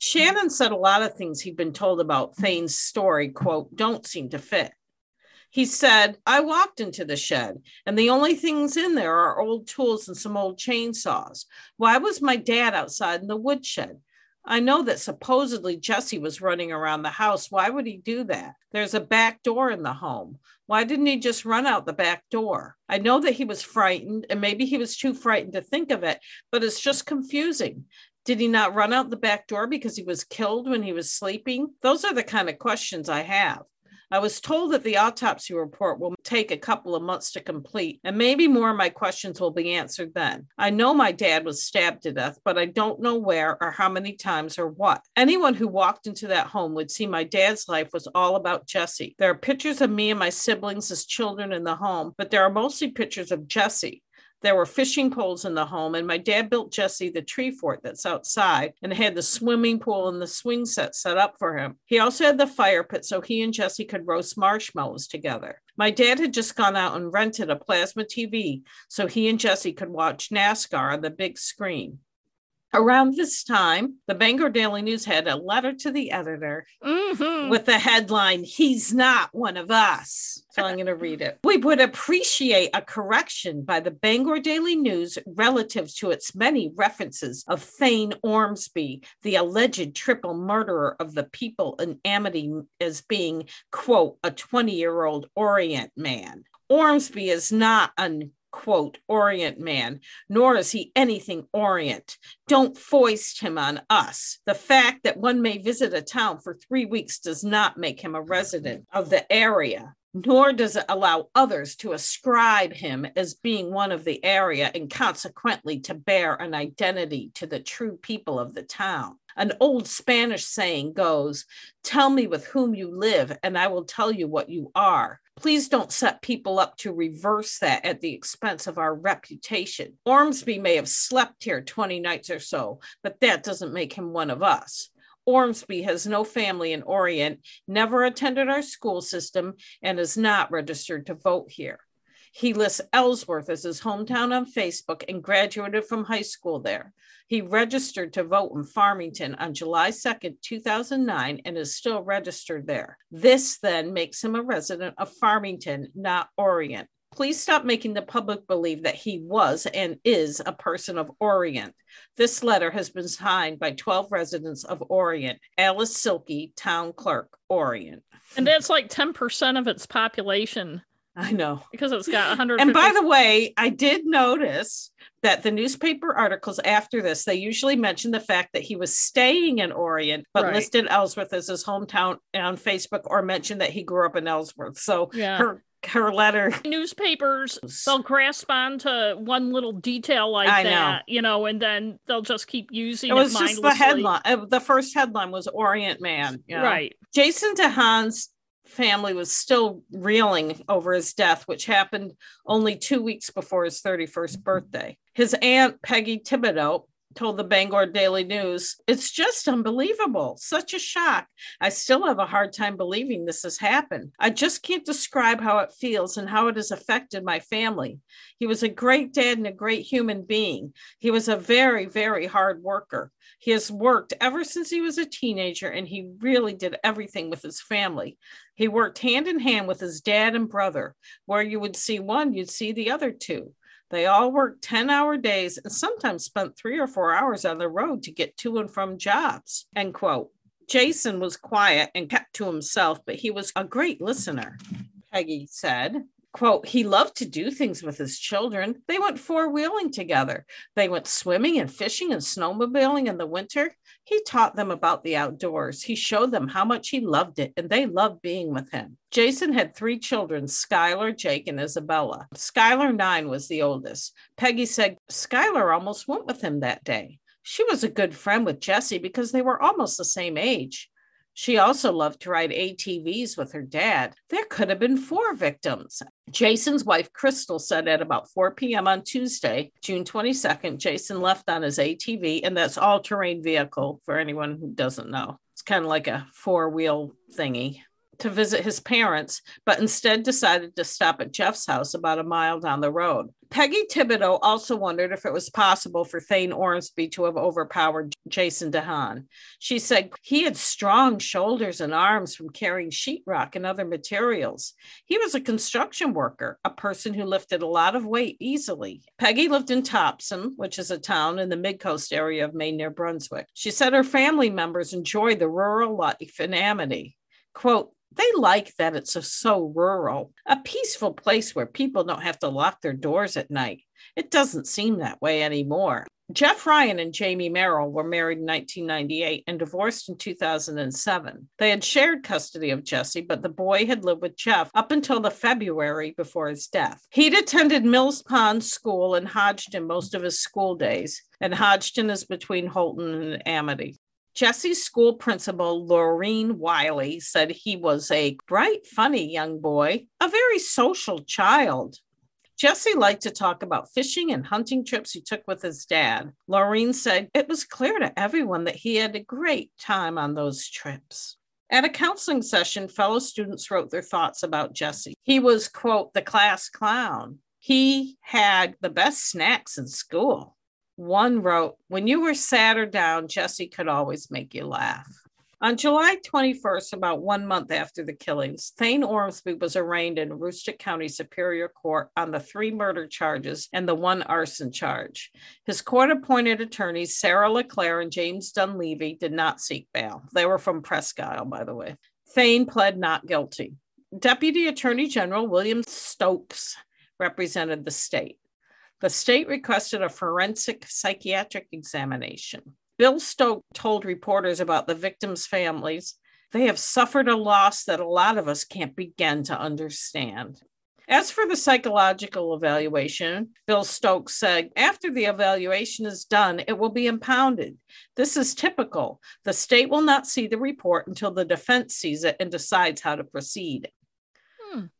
Shannon said a lot of things he'd been told about Thane's story, quote, don't seem to fit. He said, I walked into the shed, and the only things in there are old tools and some old chainsaws. Why was my dad outside in the woodshed? I know that supposedly Jesse was running around the house. Why would he do that? There's a back door in the home. Why didn't he just run out the back door? I know that he was frightened, and maybe he was too frightened to think of it, but it's just confusing. Did he not run out the back door because he was killed when he was sleeping? Those are the kind of questions I have. I was told that the autopsy report will take a couple of months to complete, and maybe more of my questions will be answered then. I know my dad was stabbed to death, but I don't know where or how many times or what. Anyone who walked into that home would see my dad's life was all about Jesse. There are pictures of me and my siblings as children in the home, but there are mostly pictures of Jesse. There were fishing poles in the home, and my dad built Jesse the tree fort that's outside and had the swimming pool and the swing set set up for him. He also had the fire pit so he and Jesse could roast marshmallows together. My dad had just gone out and rented a plasma TV so he and Jesse could watch NASCAR on the big screen. Around this time, the Bangor Daily News had a letter to the editor mm-hmm. with the headline, He's Not One of Us. So I'm going to read it. We would appreciate a correction by the Bangor Daily News relative to its many references of Thane Ormsby, the alleged triple murderer of the people in Amity, as being, quote, a 20 year old Orient man. Ormsby is not an quote, Orient man, nor is he anything Orient. Don't foist him on us. The fact that one may visit a town for three weeks does not make him a resident of the area, nor does it allow others to ascribe him as being one of the area and consequently to bear an identity to the true people of the town. An old Spanish saying goes, Tell me with whom you live, and I will tell you what you are. Please don't set people up to reverse that at the expense of our reputation. Ormsby may have slept here 20 nights or so, but that doesn't make him one of us. Ormsby has no family in Orient, never attended our school system, and is not registered to vote here. He lists Ellsworth as his hometown on Facebook and graduated from high school there. He registered to vote in Farmington on July 2nd, 2009, and is still registered there. This then makes him a resident of Farmington, not Orient. Please stop making the public believe that he was and is a person of Orient. This letter has been signed by 12 residents of Orient. Alice Silky, Town Clerk, Orient. And that's like 10% of its population. I know. Because it's got 100. And by the way, I did notice that the newspaper articles after this, they usually mention the fact that he was staying in Orient, but right. listed Ellsworth as his hometown on Facebook or mentioned that he grew up in Ellsworth. So yeah. her her letter newspapers they'll grasp onto one little detail like I that know. you know and then they'll just keep using it was it just the headline uh, the first headline was orient man you know? right jason DeHahn's family was still reeling over his death, which happened only two weeks before his 31st birthday. His aunt, Peggy Thibodeau, told the Bangor Daily News, It's just unbelievable. Such a shock. I still have a hard time believing this has happened. I just can't describe how it feels and how it has affected my family. He was a great dad and a great human being. He was a very, very hard worker. He has worked ever since he was a teenager and he really did everything with his family. He worked hand in hand with his dad and brother. Where you would see one, you'd see the other two. They all worked 10 hour days and sometimes spent three or four hours on the road to get to and from jobs. End quote. Jason was quiet and kept to himself, but he was a great listener, Peggy said quote, he loved to do things with his children. They went four wheeling together. They went swimming and fishing and snowmobiling in the winter. He taught them about the outdoors. He showed them how much he loved it, and they loved being with him. Jason had three children Skylar, Jake, and Isabella. Skylar, nine, was the oldest. Peggy said Skylar almost went with him that day. She was a good friend with Jesse because they were almost the same age. She also loved to ride ATVs with her dad. There could have been four victims. Jason's wife, Crystal, said at about 4 p.m. on Tuesday, June 22nd, Jason left on his ATV, and that's all terrain vehicle for anyone who doesn't know. It's kind of like a four wheel thingy to visit his parents, but instead decided to stop at Jeff's house about a mile down the road. Peggy Thibodeau also wondered if it was possible for Thane Ormsby to have overpowered Jason DeHahn. She said he had strong shoulders and arms from carrying sheetrock and other materials. He was a construction worker, a person who lifted a lot of weight easily. Peggy lived in Topsham, which is a town in the mid-coast area of Maine near Brunswick. She said her family members enjoyed the rural life in Amity. Quote, they like that it's a, so rural, a peaceful place where people don't have to lock their doors at night. It doesn't seem that way anymore. Jeff Ryan and Jamie Merrill were married in 1998 and divorced in 2007. They had shared custody of Jesse, but the boy had lived with Jeff up until the February before his death. He'd attended Mills Pond School in Hodgdon most of his school days, and Hodgdon is between Houlton and Amity. Jesse's school principal, Laureen Wiley, said he was a bright, funny young boy, a very social child. Jesse liked to talk about fishing and hunting trips he took with his dad. Laureen said it was clear to everyone that he had a great time on those trips. At a counseling session, fellow students wrote their thoughts about Jesse. He was, quote, the class clown. He had the best snacks in school. One wrote, When you were sad or down, Jesse could always make you laugh. On July 21st, about one month after the killings, Thane Ormsby was arraigned in Aroostook County Superior Court on the three murder charges and the one arson charge. His court appointed attorneys, Sarah LeClaire and James Dunleavy, did not seek bail. They were from Presque Isle, by the way. Thane pled not guilty. Deputy Attorney General William Stokes represented the state. The state requested a forensic psychiatric examination. Bill Stoke told reporters about the victims' families they have suffered a loss that a lot of us can't begin to understand. As for the psychological evaluation, Bill Stokes said, after the evaluation is done, it will be impounded. This is typical. The state will not see the report until the defense sees it and decides how to proceed.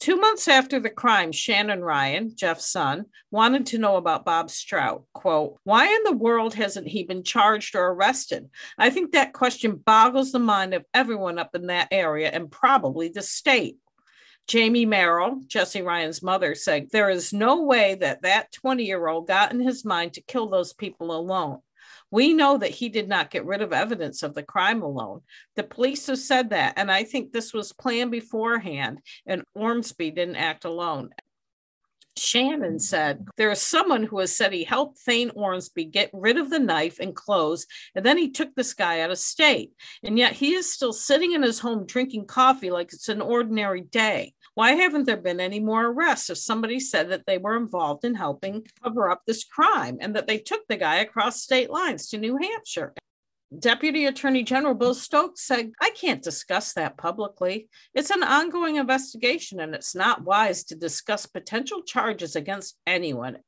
Two months after the crime, Shannon Ryan, Jeff's son, wanted to know about Bob Strout. Quote, why in the world hasn't he been charged or arrested? I think that question boggles the mind of everyone up in that area and probably the state. Jamie Merrill, Jesse Ryan's mother, said, There is no way that that 20 year old got in his mind to kill those people alone. We know that he did not get rid of evidence of the crime alone. The police have said that, and I think this was planned beforehand, and Ormsby didn't act alone. Shannon said, There is someone who has said he helped Thane Ormsby get rid of the knife and clothes, and then he took this guy out of state. And yet he is still sitting in his home drinking coffee like it's an ordinary day. Why haven't there been any more arrests if somebody said that they were involved in helping cover up this crime and that they took the guy across state lines to New Hampshire? Deputy Attorney General Bill Stokes said, I can't discuss that publicly. It's an ongoing investigation and it's not wise to discuss potential charges against anyone.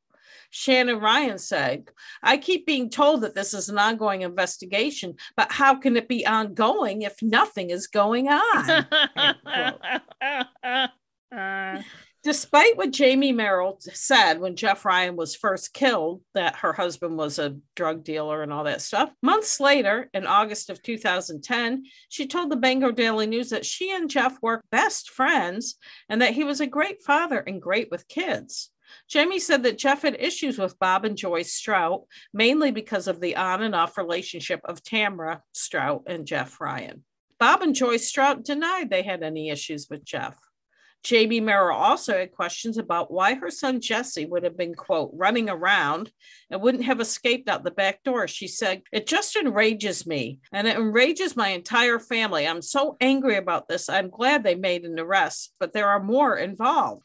Shannon Ryan said, I keep being told that this is an ongoing investigation, but how can it be ongoing if nothing is going on? uh. Despite what Jamie Merrill said when Jeff Ryan was first killed, that her husband was a drug dealer and all that stuff, months later, in August of 2010, she told the Bangor Daily News that she and Jeff were best friends and that he was a great father and great with kids. Jamie said that Jeff had issues with Bob and Joyce Strout, mainly because of the on and off relationship of Tamara Strout and Jeff Ryan. Bob and Joyce Strout denied they had any issues with Jeff. Jamie Merrill also had questions about why her son Jesse would have been, quote, running around and wouldn't have escaped out the back door. She said, It just enrages me and it enrages my entire family. I'm so angry about this. I'm glad they made an arrest, but there are more involved.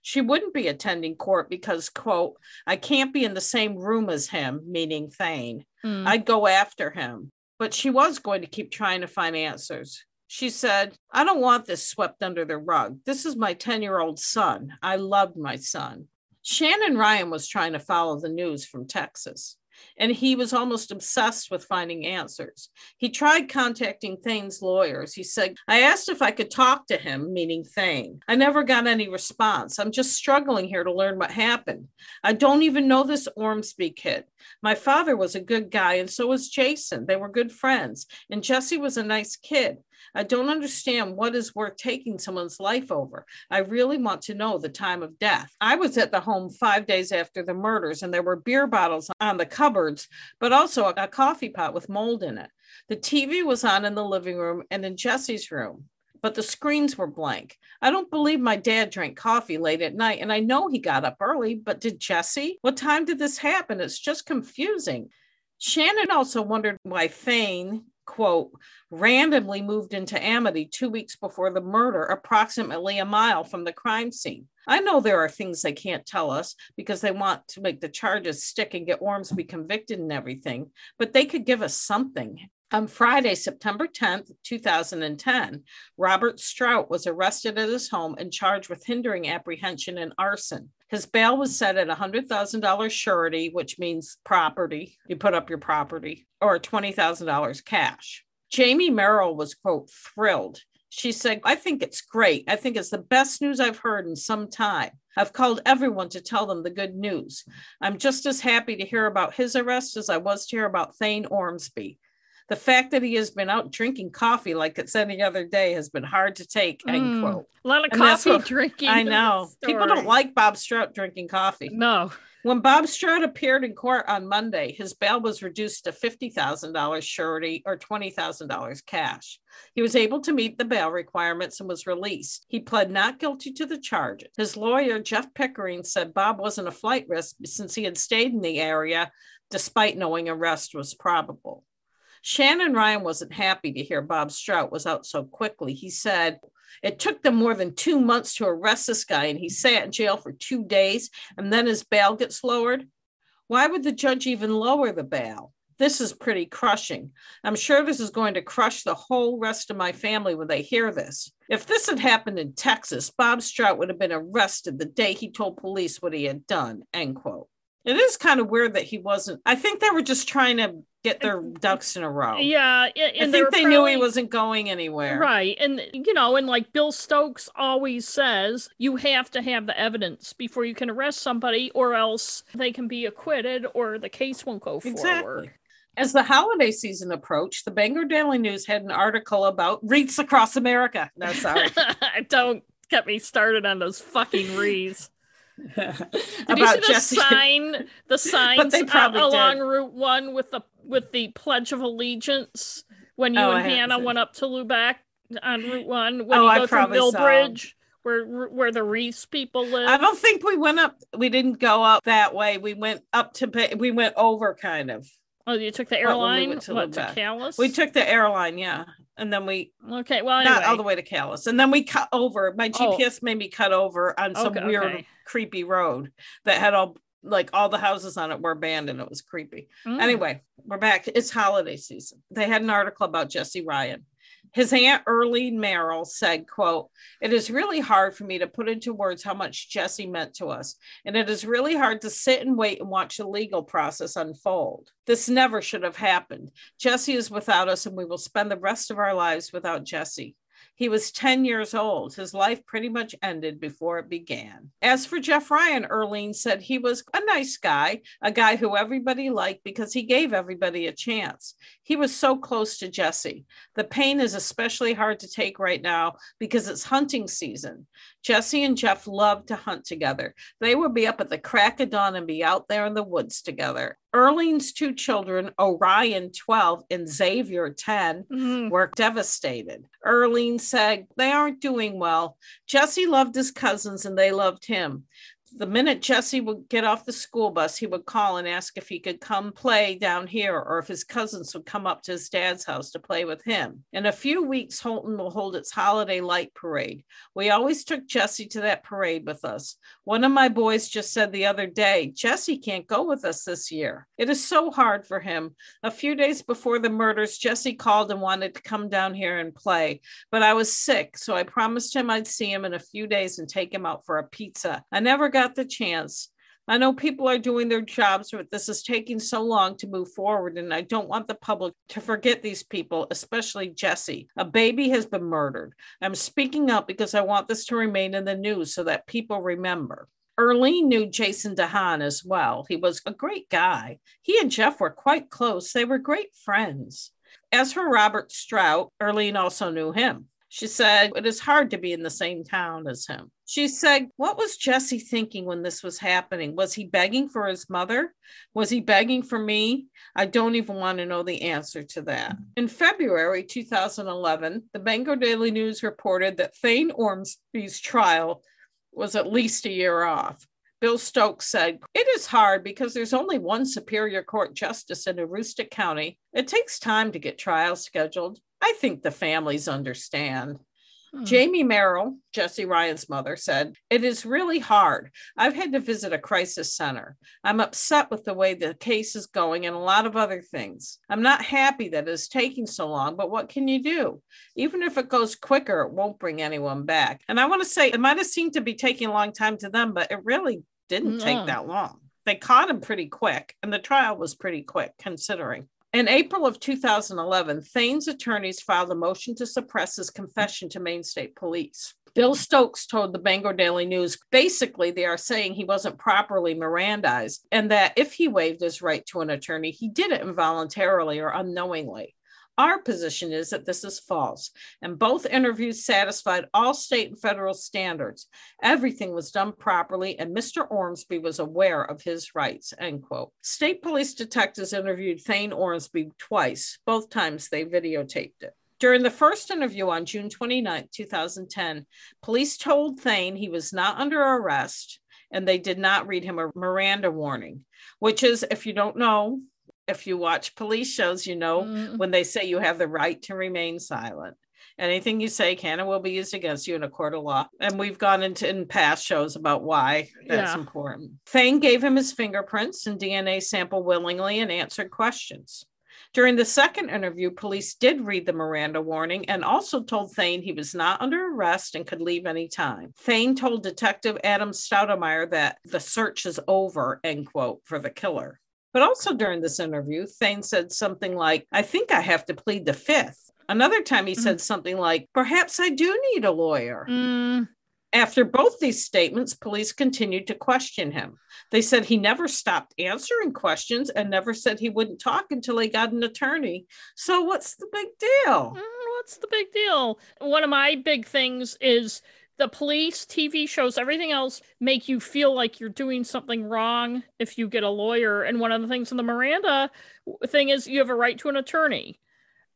She wouldn't be attending court because, quote, I can't be in the same room as him, meaning Thane. Mm. I'd go after him. But she was going to keep trying to find answers. She said, I don't want this swept under the rug. This is my 10 year old son. I loved my son. Shannon Ryan was trying to follow the news from Texas, and he was almost obsessed with finding answers. He tried contacting Thane's lawyers. He said, I asked if I could talk to him, meaning Thane. I never got any response. I'm just struggling here to learn what happened. I don't even know this Ormsby kid. My father was a good guy, and so was Jason. They were good friends, and Jesse was a nice kid. I don't understand what is worth taking someone's life over. I really want to know the time of death. I was at the home five days after the murders, and there were beer bottles on the cupboards, but also a coffee pot with mold in it. The TV was on in the living room and in Jesse's room but the screens were blank. I don't believe my dad drank coffee late at night, and I know he got up early, but did Jesse? What time did this happen? It's just confusing. Shannon also wondered why Thane quote, randomly moved into Amity two weeks before the murder, approximately a mile from the crime scene. I know there are things they can't tell us because they want to make the charges stick and get Ormsby convicted and everything, but they could give us something. On Friday, September 10th, 2010, Robert Strout was arrested at his home and charged with hindering apprehension and arson. His bail was set at $100,000 surety, which means property. You put up your property, or $20,000 cash. Jamie Merrill was, quote, thrilled. She said, I think it's great. I think it's the best news I've heard in some time. I've called everyone to tell them the good news. I'm just as happy to hear about his arrest as I was to hear about Thane Ormsby the fact that he has been out drinking coffee like it's any other day has been hard to take. Mm, end quote. A lot of and coffee what, drinking. I know. People don't like Bob Strout drinking coffee. No. When Bob Strout appeared in court on Monday, his bail was reduced to $50,000 surety or $20,000 cash. He was able to meet the bail requirements and was released. He pled not guilty to the charges. His lawyer, Jeff Pickering, said Bob wasn't a flight risk since he had stayed in the area despite knowing arrest was probable. Shannon Ryan wasn't happy to hear Bob Strout was out so quickly. He said, it took them more than two months to arrest this guy, and he sat in jail for two days, and then his bail gets lowered. Why would the judge even lower the bail? This is pretty crushing. I'm sure this is going to crush the whole rest of my family when they hear this. If this had happened in Texas, Bob Strout would have been arrested the day he told police what he had done. End quote. It is kind of weird that he wasn't. I think they were just trying to get their ducks in a row. Yeah, I think they, probably, knew he wasn't going anywhere. Right. And you know, and like Bill Stokes always says, you have to have the evidence before you can arrest somebody or else they can be acquitted or the case won't go Exactly. forward. As the holiday season approached, the Bangor Daily News had an article about wreaths across America. No, sorry. Don't get me started on those fucking wreaths. Did about you see the Jesse. sign? The signs uh, along. Route One with the with the Pledge of Allegiance when you Oh, I and haven't Hannah went up to Lubec on Route One when Oh, you I go saw 'em. Milbridge, where where the Reese people live. I don't think we went up. We didn't go up that way. We went up to. We went over kind of. Oh, you took the Well, we airline to what to Calais? We took the airline, yeah, and then we okay. Well, anyway, not all the way to Calais, and then we cut over. My Oh. GPS made me cut over on some Okay, weird, okay. creepy road that had all like all the houses on it were abandoned. It was creepy. Mm. Anyway, we're back. It's holiday season. They had an article about Jesse Ryan. His aunt Earlene Merrill said, quote, It is really hard for me to put into words how much Jesse meant to us. And it is really hard to sit and wait and watch the legal process unfold. This never should have happened. Jesse is without us, and we will spend the rest of our lives without Jesse. He was 10 years old. His life pretty much ended before it began. As for Jeff Ryan, Earlene said he was a nice guy, a guy who everybody liked because he gave everybody a chance. He was so close to Jesse. The pain is especially hard to take right now because it's hunting season. Jesse and Jeff loved to hunt together. They would be up at the crack of dawn and be out there in the woods together. Earlene's two children, Orion, 12, and Xavier, 10, Mm. were devastated. Earlene said, They aren't doing well. Jesse loved his cousins and they loved him. The minute Jesse would get off the school bus, he would call and ask if he could come play down here or if his cousins would come up to his dad's house to play with him. In a few weeks, Houlton will hold its holiday light parade. We always took Jesse to that parade with us. One of my boys just said the other day, Jesse can't go with us this year. It is so hard for him. A few days before the murders, Jesse called and wanted to come down here and play, but I was sick, so I promised him I'd see him in a few days and take him out for a pizza. I never got the chance. I know people are doing their jobs, but this is taking so long to move forward, and I don't want the public to forget these people, especially Jesse. A baby has been murdered. I'm speaking up because I want this to remain in the news so that people remember. Earlene knew Jason DeHahn as well. He was a great guy. He and Jeff were quite close. They were great friends. As for Robert Strout, Earlene also knew him. She said, It is hard to be in the same town as him. She said, What was Jesse thinking when this was happening? Was he begging for his mother? Was he begging for me? I don't even want to know the answer to that. In February 2011, the Bangor Daily News reported that Thane Ormsby's trial was at least a year off. Bill Stokes said, It is hard because there's only one Superior Court justice in Aroostook County. It takes time to get trials scheduled. I think the families understand. Hmm. Jamie Merrill, Jesse Ryan's mother, said, It is really hard. I've had to visit a crisis center. I'm upset with the way the case is going and a lot of other things. I'm not happy that it's taking so long, but what can you do? Even if it goes quicker, it won't bring anyone back. And I want to say, it might have seemed to be taking a long time to them, but it really didn't No. take that long. They caught him pretty quick, and the trial was pretty quick considering. In April of 2011, Thane's attorneys filed a motion to suppress his confession to Maine State Police. Bill Stokes told the Bangor Daily News basically they are saying he wasn't properly Mirandized and that if he waived his right to an attorney, he did it involuntarily or unknowingly. Our position is that this is false, and both interviews satisfied all state and federal standards. Everything was done properly, and Mr. Ormsby was aware of his rights. End quote. State police detectives interviewed Thane Ormsby twice. Both times they videotaped it. During the first interview on June 29, 2010, police told Thane he was not under arrest and they did not read him a Miranda warning, which is, if you don't know, if you watch police shows, you know, Mm. when they say you have the right to remain silent. Anything you say can and will be used against you in a court of law. And we've gone into in past shows about why that's Yeah. important. Thane gave him his fingerprints and DNA sample willingly and answered questions. During the second interview, police did read the Miranda warning and also told Thane he was not under arrest and could leave any time. Thane told Detective Adam Stoudemeyer that the search is over, end quote, for the killer. But also during this interview, Thane said something like, I think I have to plead the fifth. Another time he said something like, Perhaps I do need a lawyer. Mm, After both these statements, police continued to question him. They said he never stopped answering questions and never said he wouldn't talk until he got an attorney. So, what's the big deal? mm, what's the big deal? One of my big things is the police, TV shows, everything else make you feel like you're doing something wrong if you get a lawyer. And one of the things in the Miranda thing is you have a right to an attorney.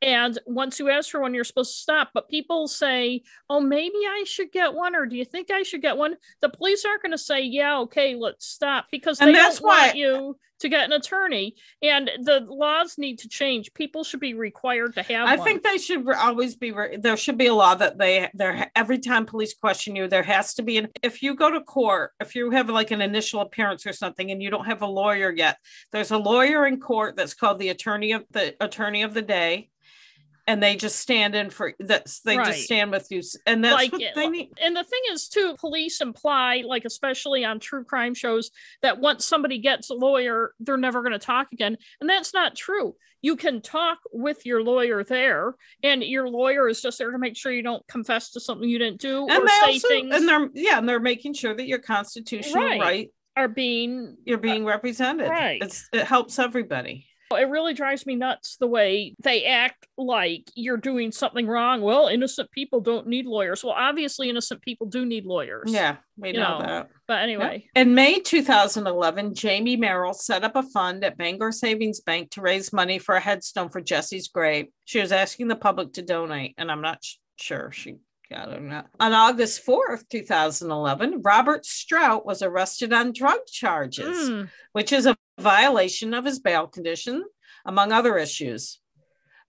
And once you ask for one, you're supposed to stop. But people say, oh, maybe I should get one, or do you think I should get one? The police aren't going to say, yeah, okay, let's stop because And they that's don't want you to get an attorney. And the laws need to change. People should be required to have I one. think they should always be re- there should be a law that they there every time police question you there has to be an if you go to court if you have like an initial appearance or something and you don't have a lawyer yet there's a lawyer in court that's called the attorney of the attorney of the day and they just stand in for that's they Right. just stand with you and that's Like, what they need and the thing is too police imply like especially on true crime shows that once somebody gets a lawyer they're never going to talk again and that's not true you can talk with your lawyer there and your lawyer is just there to make sure you don't confess to something you didn't do and or they say also things and they're yeah and they're making sure that your constitutional Right. right are being you're uh, being represented right. it's it helps everybody it really drives me nuts the way they act like you're doing something wrong. Well innocent people don't need lawyers. Well obviously innocent people do need lawyers. Yeah we know know, that. but anyway. In May 2011, Jamie Merrill set up a fund at Bangor Savings Bank to raise money for a headstone for Jesse's grave. She was asking the public to donate, and I'm not sh- sure she got it or not. On August 4th, 2011, Robert Strout was arrested on drug charges, Mm. which is a violation of his bail condition, among other issues.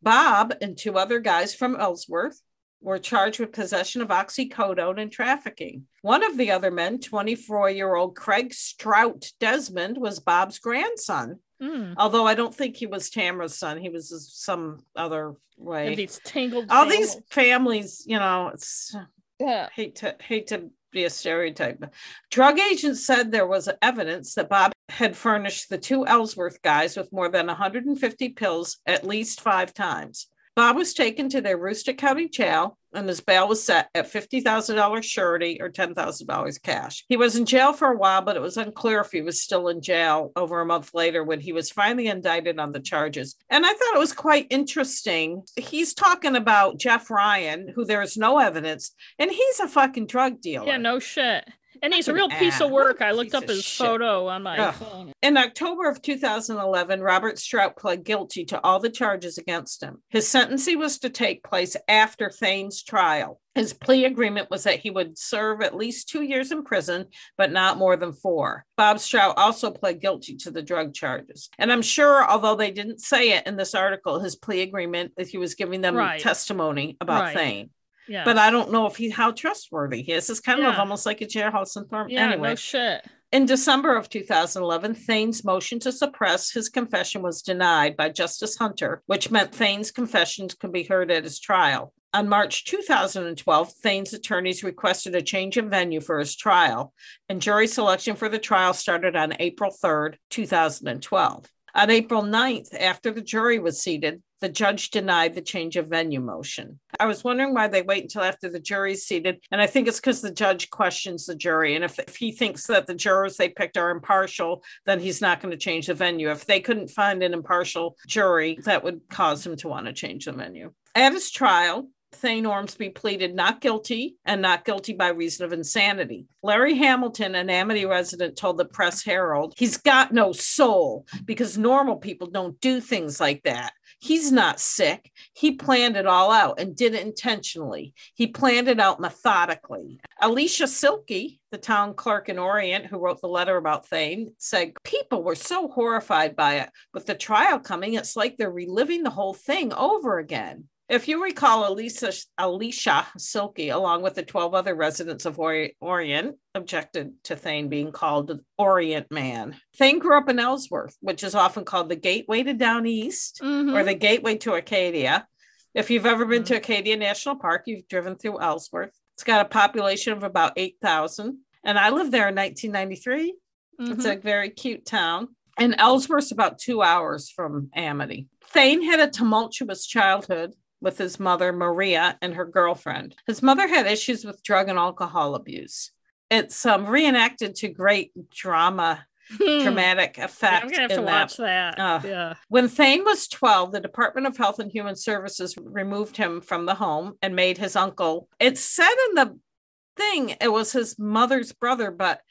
Bob and two other guys from Ellsworth were charged with possession of oxycodone and trafficking. One of the other men, 24 year old Craig Strout Desmond, was Bob's grandson. Mm. Although I don't think he was Tamara's son, he was some other And way. these tangled All these families. families, you know, it's yeah hate to hate to be a stereotype. Drug agents said there was evidence that Bob had furnished the two Ellsworth guys with more than 150 pills at least five times. Bob was taken to their Aroostook County jail and his bail was set at $50,000 surety or $10,000 cash. He was in jail for a while, but it was unclear if he was still in jail over a month later when he was finally indicted on the charges. And I thought it was quite interesting. He's talking about Jeff Ryan, who there is no evidence, and he's a fucking drug dealer. yeah no shit and he's a real piece ass. of work i looked up his shit. photo on my Ugh. phone In October of 2011, Robert Strout pled guilty to all the charges against him. His sentencing was to take place after Thane's trial. His plea agreement was that he would serve at least two years in prison, but not more than four. Bob Strout also pled guilty to the drug charges. And I'm sure, although they didn't say it in this article, his plea agreement that he was giving them Right. testimony about Right. Thane. Yeah But I don't know if he how trustworthy he is. It's kind of almost like a jailhouse informant. yeah anyway. no shit In December of 2011, Thane's motion to suppress his confession was denied by Justice Hunter, which meant Thane's confessions could be heard at his trial. On March 2012, Thane's attorneys requested a change of venue for his trial, and jury selection for the trial started on April 3rd, 2012. On April 9th, after the jury was seated, the judge denied the change of venue motion. I was wondering why they wait until after the jury's seated. And I think it's because the judge questions the jury. And if, if he thinks that the jurors they picked are impartial, then he's not going to change the venue. If they couldn't find an impartial jury, that would cause him to want to change the venue. At his trial, Thane Ormsby pleaded not guilty and not guilty by reason of insanity. Larry Hamilton, an Amity resident, told the Press Herald, he's got no soul because normal people don't do things like that. He's not sick. He planned it all out and did it intentionally. He planned it out methodically. Alicia Silky, the town clerk in Orient who wrote the letter about Thane, said people were so horrified by it. With the trial coming, it's like they're reliving the whole thing over again. If you recall, Alicia, Alicia Silky, along with the 12 other residents of Orient, objected to Thane being called the Orient Man. Thane grew up in Ellsworth, which is often called the gateway to down east mm-hmm. or the gateway to Acadia. If you've ever been mm-hmm. to Acadia National Park, you've driven through Ellsworth. It's got a population of about 8,000. And I lived there in 1993. Mm-hmm. It's a very cute town. And Ellsworth's about two hours from Amity. Thane had a tumultuous childhood with his mother, Maria, and her girlfriend. His mother had issues with drug and alcohol abuse. It's um, reenacted to great drama hmm. dramatic effect. I'm gonna have to that. watch that. Uh, yeah. When Thane was 12, the Department of Health and Human Services removed him from the home and made his uncle. It said in the thing it was his mother's brother, but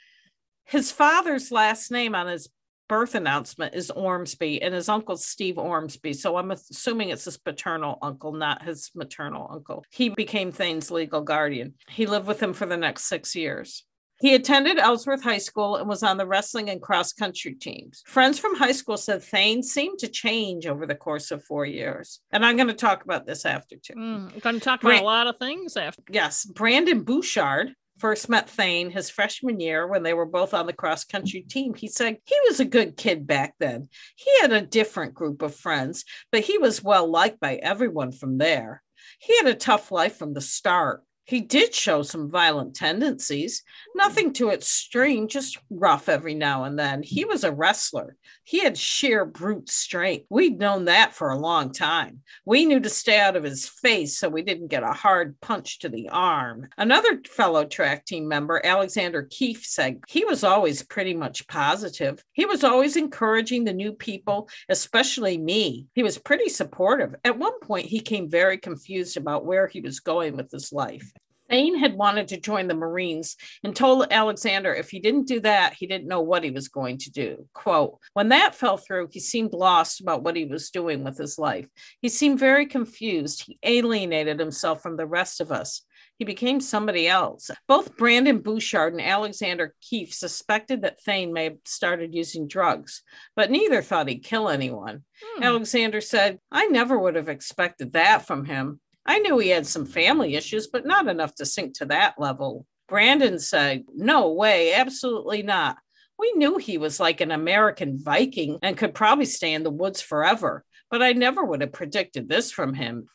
his father's last name on his birth announcement is Ormsby, and his uncle Steve Ormsby. So I'm assuming it's his paternal uncle, not his maternal uncle. He became Thane's legal guardian. He lived with him for the next six years. He attended Ellsworth High School and was on the wrestling and cross country teams. Friends from high school said Thane seemed to change over the course of four years. And I'm going to talk about this after too. Mm, I'm going to talk about a lot of things after. Yes. Brandon Bouchard first met Thane his freshman year when they were both on the cross country team, he said he was a good kid back then. He had a different group of friends, but he was well liked by everyone from there. He had a tough life from the start. He did show some violent tendencies, nothing too extreme, just rough every now and then. He was a wrestler. He had sheer brute strength. We'd known that for a long time. We knew to stay out of his face so we didn't get a hard punch to the arm. Another fellow track team member, Alexander Keefe, said he was always pretty much positive. He was always encouraging the new people, especially me. He was pretty supportive. At one point, he came very confused about where he was going with his life. Thane had wanted to join the Marines and told Alexander if he didn't do that, he didn't know what he was going to do. Quote, when that fell through, he seemed lost about what he was doing with his life. He seemed very confused. He alienated himself from the rest of us. He became somebody else. Both Brandon Bouchard and Alexander Keefe suspected that Thane may have started using drugs, but neither thought he'd kill anyone. Hmm. Alexander said, I never would have expected that from him. I knew he had some family issues, but not enough to sink to that level. Brandon said, No way, absolutely not. We knew he was like an American Viking and could probably stay in the woods forever, but I never would have predicted this from him.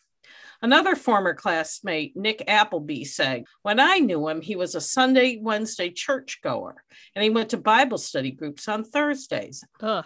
Another former classmate, Nick Appleby, said, When I knew him, he was a Sunday, Wednesday churchgoer, and he went to Bible study groups on Thursdays. Ugh.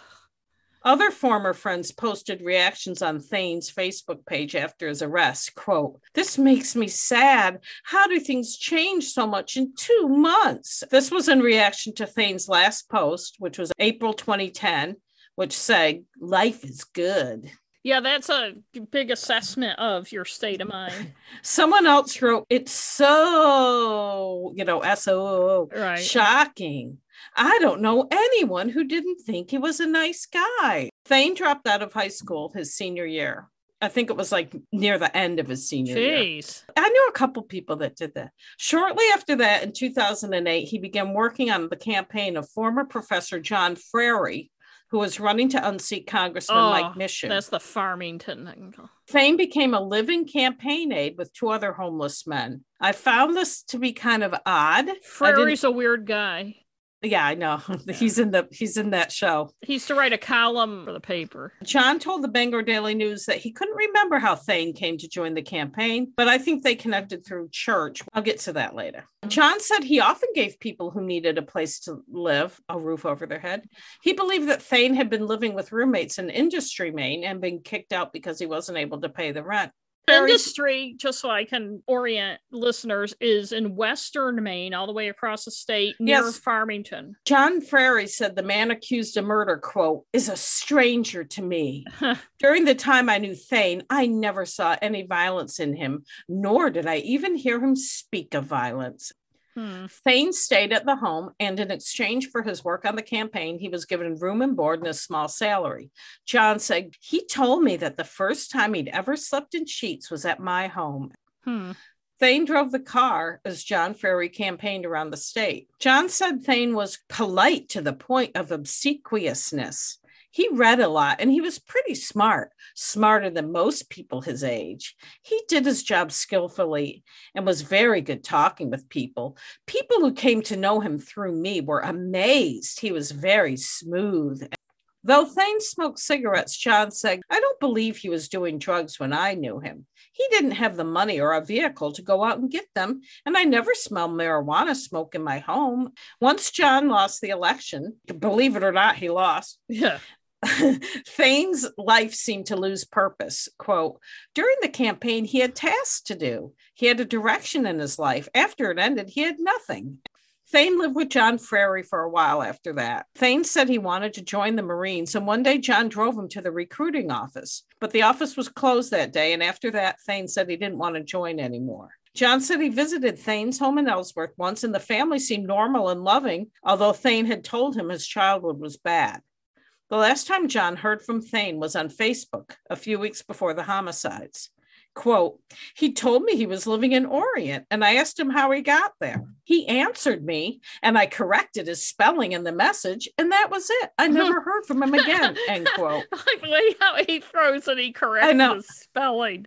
Other former friends posted reactions on Thane's Facebook page after his arrest. Quote, This makes me sad. How do things change so much in two months? This was in reaction to Thane's last post, which was April 2010, which said, Life is good. Yeah, that's a big assessment of your state of mind. Someone else wrote, It's so, you know, S O O, right. shocking. I don't know anyone who didn't think he was a nice guy. Thane dropped out of high school his senior year. I think it was like near the end of his senior year. Jeez. year. I knew a couple people that did that. Shortly after that, in 2008, he began working on the campaign of former Professor John Frary, who was running to unseat Congressman oh, Mike Michaud. That's the Farmington. Thane became a living campaign aide with two other homeless men. I found this to be kind of odd. Frary's a weird guy. Yeah, I know. Yeah. He's in the he's in that show. He used to write a column for the paper. John told the Bangor Daily News that he couldn't remember how Thane came to join the campaign, but I think they connected through church. I'll get to that later. John said he often gave people who needed a place to live a roof over their head. He believed that Thane had been living with roommates in Industry, Maine, and been kicked out because he wasn't able to pay the rent industry, just so I can orient listeners, is in Western Maine, all the way across the state near yes. Farmington. John Frary said the man accused of murder, quote, is a stranger to me. During the time I knew Thane, I never saw any violence in him, nor did I even hear him speak of violence. Hmm. Thane stayed at the home, and in exchange for his work on the campaign, he was given room and board and a small salary. John said, He told me that the first time he'd ever slept in sheets was at my home. Hmm. Thane drove the car as John Frary campaigned around the state. John said Thane was polite to the point of obsequiousness. He read a lot and he was pretty smart, smarter than most people his age. He did his job skillfully and was very good talking with people. People who came to know him through me were amazed. He was very smooth. Though Thane smoked cigarettes, John said, I don't believe he was doing drugs when I knew him. He didn't have the money or a vehicle to go out and get them, and I never smelled marijuana smoke in my home. Once John lost the election, believe it or not, he lost. Yeah. Thane's life seemed to lose purpose. Quote, during the campaign, he had tasks to do. He had a direction in his life. After it ended, he had nothing. Thane lived with John Frary for a while after that. Thane said he wanted to join the Marines, and one day John drove him to the recruiting office. But the office was closed that day, and after that, Thane said he didn't want to join anymore. John said he visited Thane's home in Ellsworth once, and the family seemed normal and loving, although Thane had told him his childhood was bad. The last time John heard from Thane was on Facebook a few weeks before the homicides. Quote, he told me he was living in Orient and I asked him how he got there. He answered me and I corrected his spelling in the message and that was it. I never heard from him again. End quote. like how he throws and he corrects his spelling.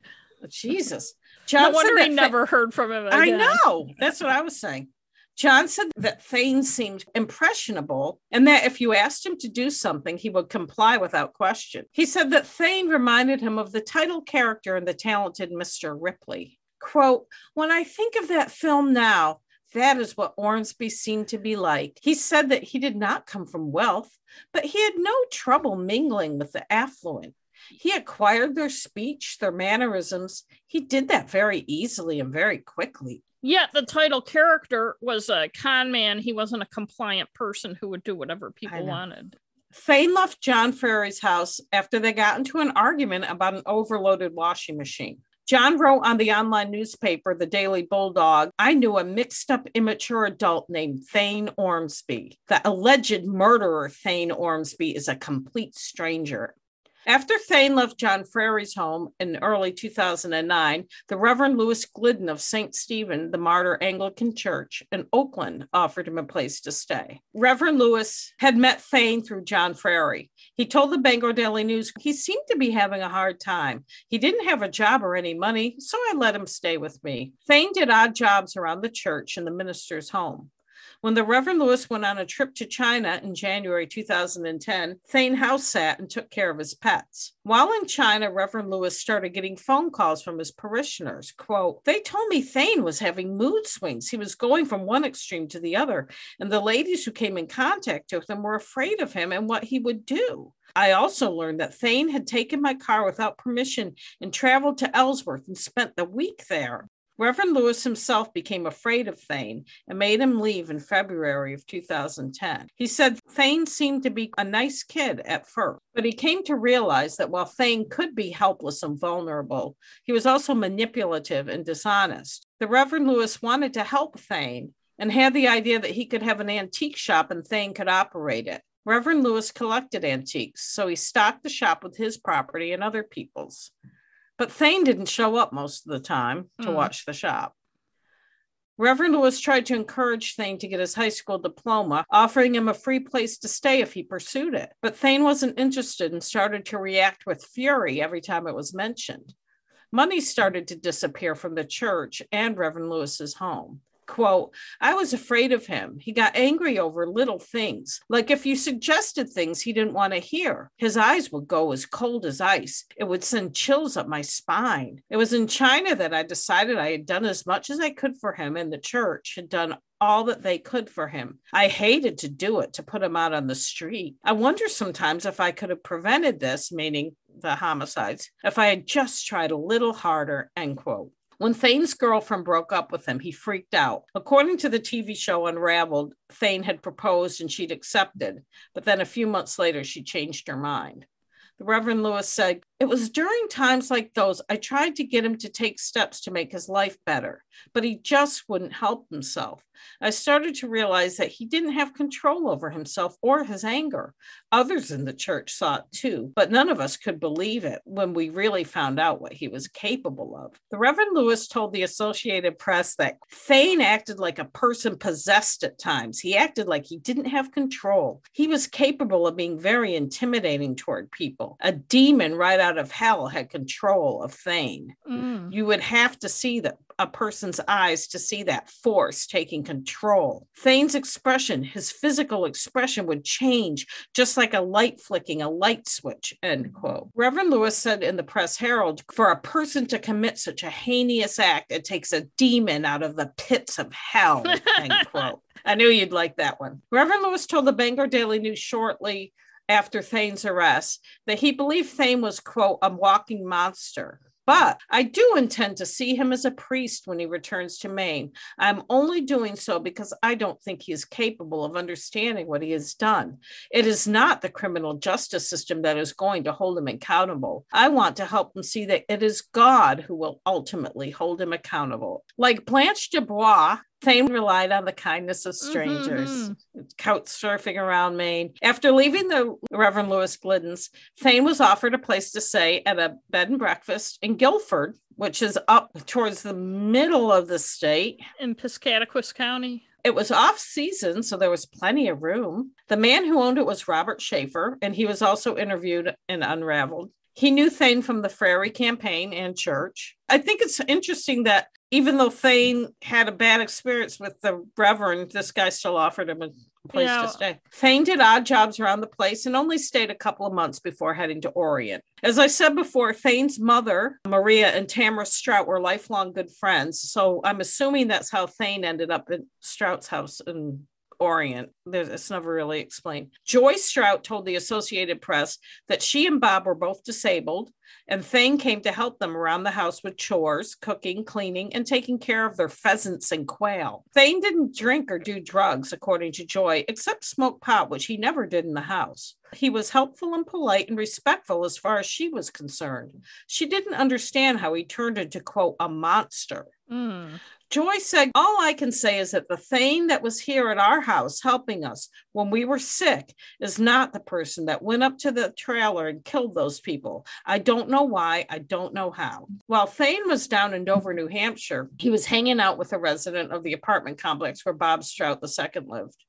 Jesus. John no wonder he never heard from him again. I know. That's what I was saying. John said that Thane seemed impressionable and that if you asked him to do something, he would comply without question. He said that Thane reminded him of the title character in The Talented Mr. Ripley. Quote, When I think of that film now, that is what Ormsby seemed to be like. He said that he did not come from wealth, but he had no trouble mingling with the affluent. He acquired their speech, their mannerisms. He did that very easily and very quickly. Yet the title character was a con man. He wasn't a compliant person who would do whatever people wanted. Thane left John Frary's house after they got into an argument about an overloaded washing machine. John wrote on the online newspaper, the Daily Bulldog, I knew a mixed up, immature adult named Thane Ormsby. The alleged murderer, Thane Ormsby, is a complete stranger. After Thane left John Frary's home in early 2009, the Reverend Louis Glidden of St. Stephen, the Martyr Anglican Church in Oakland, offered him a place to stay. Reverend Louis had met Thane through John Frary. He told the Bangor Daily News he seemed to be having a hard time. He didn't have a job or any money, so I let him stay with me. Thane did odd jobs around the church and the minister's home. When the Reverend Lewis went on a trip to China in January 2010, Thane house sat and took care of his pets. While in China, Reverend Lewis started getting phone calls from his parishioners. Quote, they told me Thane was having mood swings. He was going from one extreme to the other. And the ladies who came in contact with him were afraid of him and what he would do. I also learned that Thane had taken my car without permission and traveled to Ellsworth and spent the week there. Reverend Lewis himself became afraid of Thane and made him leave in February of 2010. He said Thane seemed to be a nice kid at first, but he came to realize that while Thane could be helpless and vulnerable, he was also manipulative and dishonest. The Reverend Lewis wanted to help Thane and had the idea that he could have an antique shop and Thane could operate it. Reverend Lewis collected antiques, so he stocked the shop with his property and other people's. But Thane didn't show up most of the time to mm. watch the shop. Reverend Lewis tried to encourage Thane to get his high school diploma, offering him a free place to stay if he pursued it. But Thane wasn't interested and started to react with fury every time it was mentioned. Money started to disappear from the church and Reverend Lewis's home quote, I was afraid of him. He got angry over little things. Like if you suggested things he didn't want to hear, his eyes would go as cold as ice. It would send chills up my spine. It was in China that I decided I had done as much as I could for him, and the church had done all that they could for him. I hated to do it, to put him out on the street. I wonder sometimes if I could have prevented this, meaning the homicides, if I had just tried a little harder, end quote. When Thane's girlfriend broke up with him, he freaked out. According to the TV show Unraveled, Thane had proposed and she'd accepted, but then a few months later, she changed her mind. The Reverend Lewis said, It was during times like those I tried to get him to take steps to make his life better, but he just wouldn't help himself. I started to realize that he didn't have control over himself or his anger. Others in the church saw it too, but none of us could believe it when we really found out what he was capable of. The Reverend Lewis told the Associated Press that Thane acted like a person possessed at times. He acted like he didn't have control. He was capable of being very intimidating toward people. A demon right out of hell had control of Thane. Mm. You would have to see that a person's eyes to see that force taking control. Thane's expression, his physical expression would change just like a light flicking a light switch, end quote. Reverend Lewis said in the Press Herald, for a person to commit such a heinous act, it takes a demon out of the pits of hell, end quote. I knew you'd like that one. Reverend Lewis told the Bangor Daily News shortly after Thane's arrest that he believed Thane was, quote, a walking monster. But I do intend to see him as a priest when he returns to Maine. I'm only doing so because I don't think he is capable of understanding what he has done. It is not the criminal justice system that is going to hold him accountable. I want to help him see that it is God who will ultimately hold him accountable. Like Blanche Dubois Thane relied on the kindness of strangers, mm-hmm. couch surfing around Maine. After leaving the Reverend Lewis Glidden's, Thane was offered a place to stay at a bed and breakfast in Guilford, which is up towards the middle of the state. In Piscataquis County. It was off season, so there was plenty of room. The man who owned it was Robert Schaefer, and he was also interviewed in Unraveled. He knew Thane from the Frary campaign and church. I think it's interesting that even though Thane had a bad experience with the Reverend, this guy still offered him a place yeah. to stay. Thane did odd jobs around the place and only stayed a couple of months before heading to Orient. As I said before, Thane's mother, Maria, and Tamara Strout were lifelong good friends. So I'm assuming that's how Thane ended up in Strout's house in Orient. There's, it's never really explained. Joyce Strout told the Associated Press that she and Bob were both disabled, and Thane came to help them around the house with chores, cooking, cleaning, and taking care of their pheasants and quail. Thane didn't drink or do drugs, according to Joy, except smoke pot, which he never did in the house. He was helpful and polite and respectful as far as she was concerned. She didn't understand how he turned into, quote, a monster. Mm. Joy said, All I can say is that the Thane that was here at our house helping us when we were sick is not the person that went up to the trailer and killed those people. I don't know why. I don't know how. While Thane was down in Dover, New Hampshire, he was hanging out with a resident of the apartment complex where Bob Strout II lived.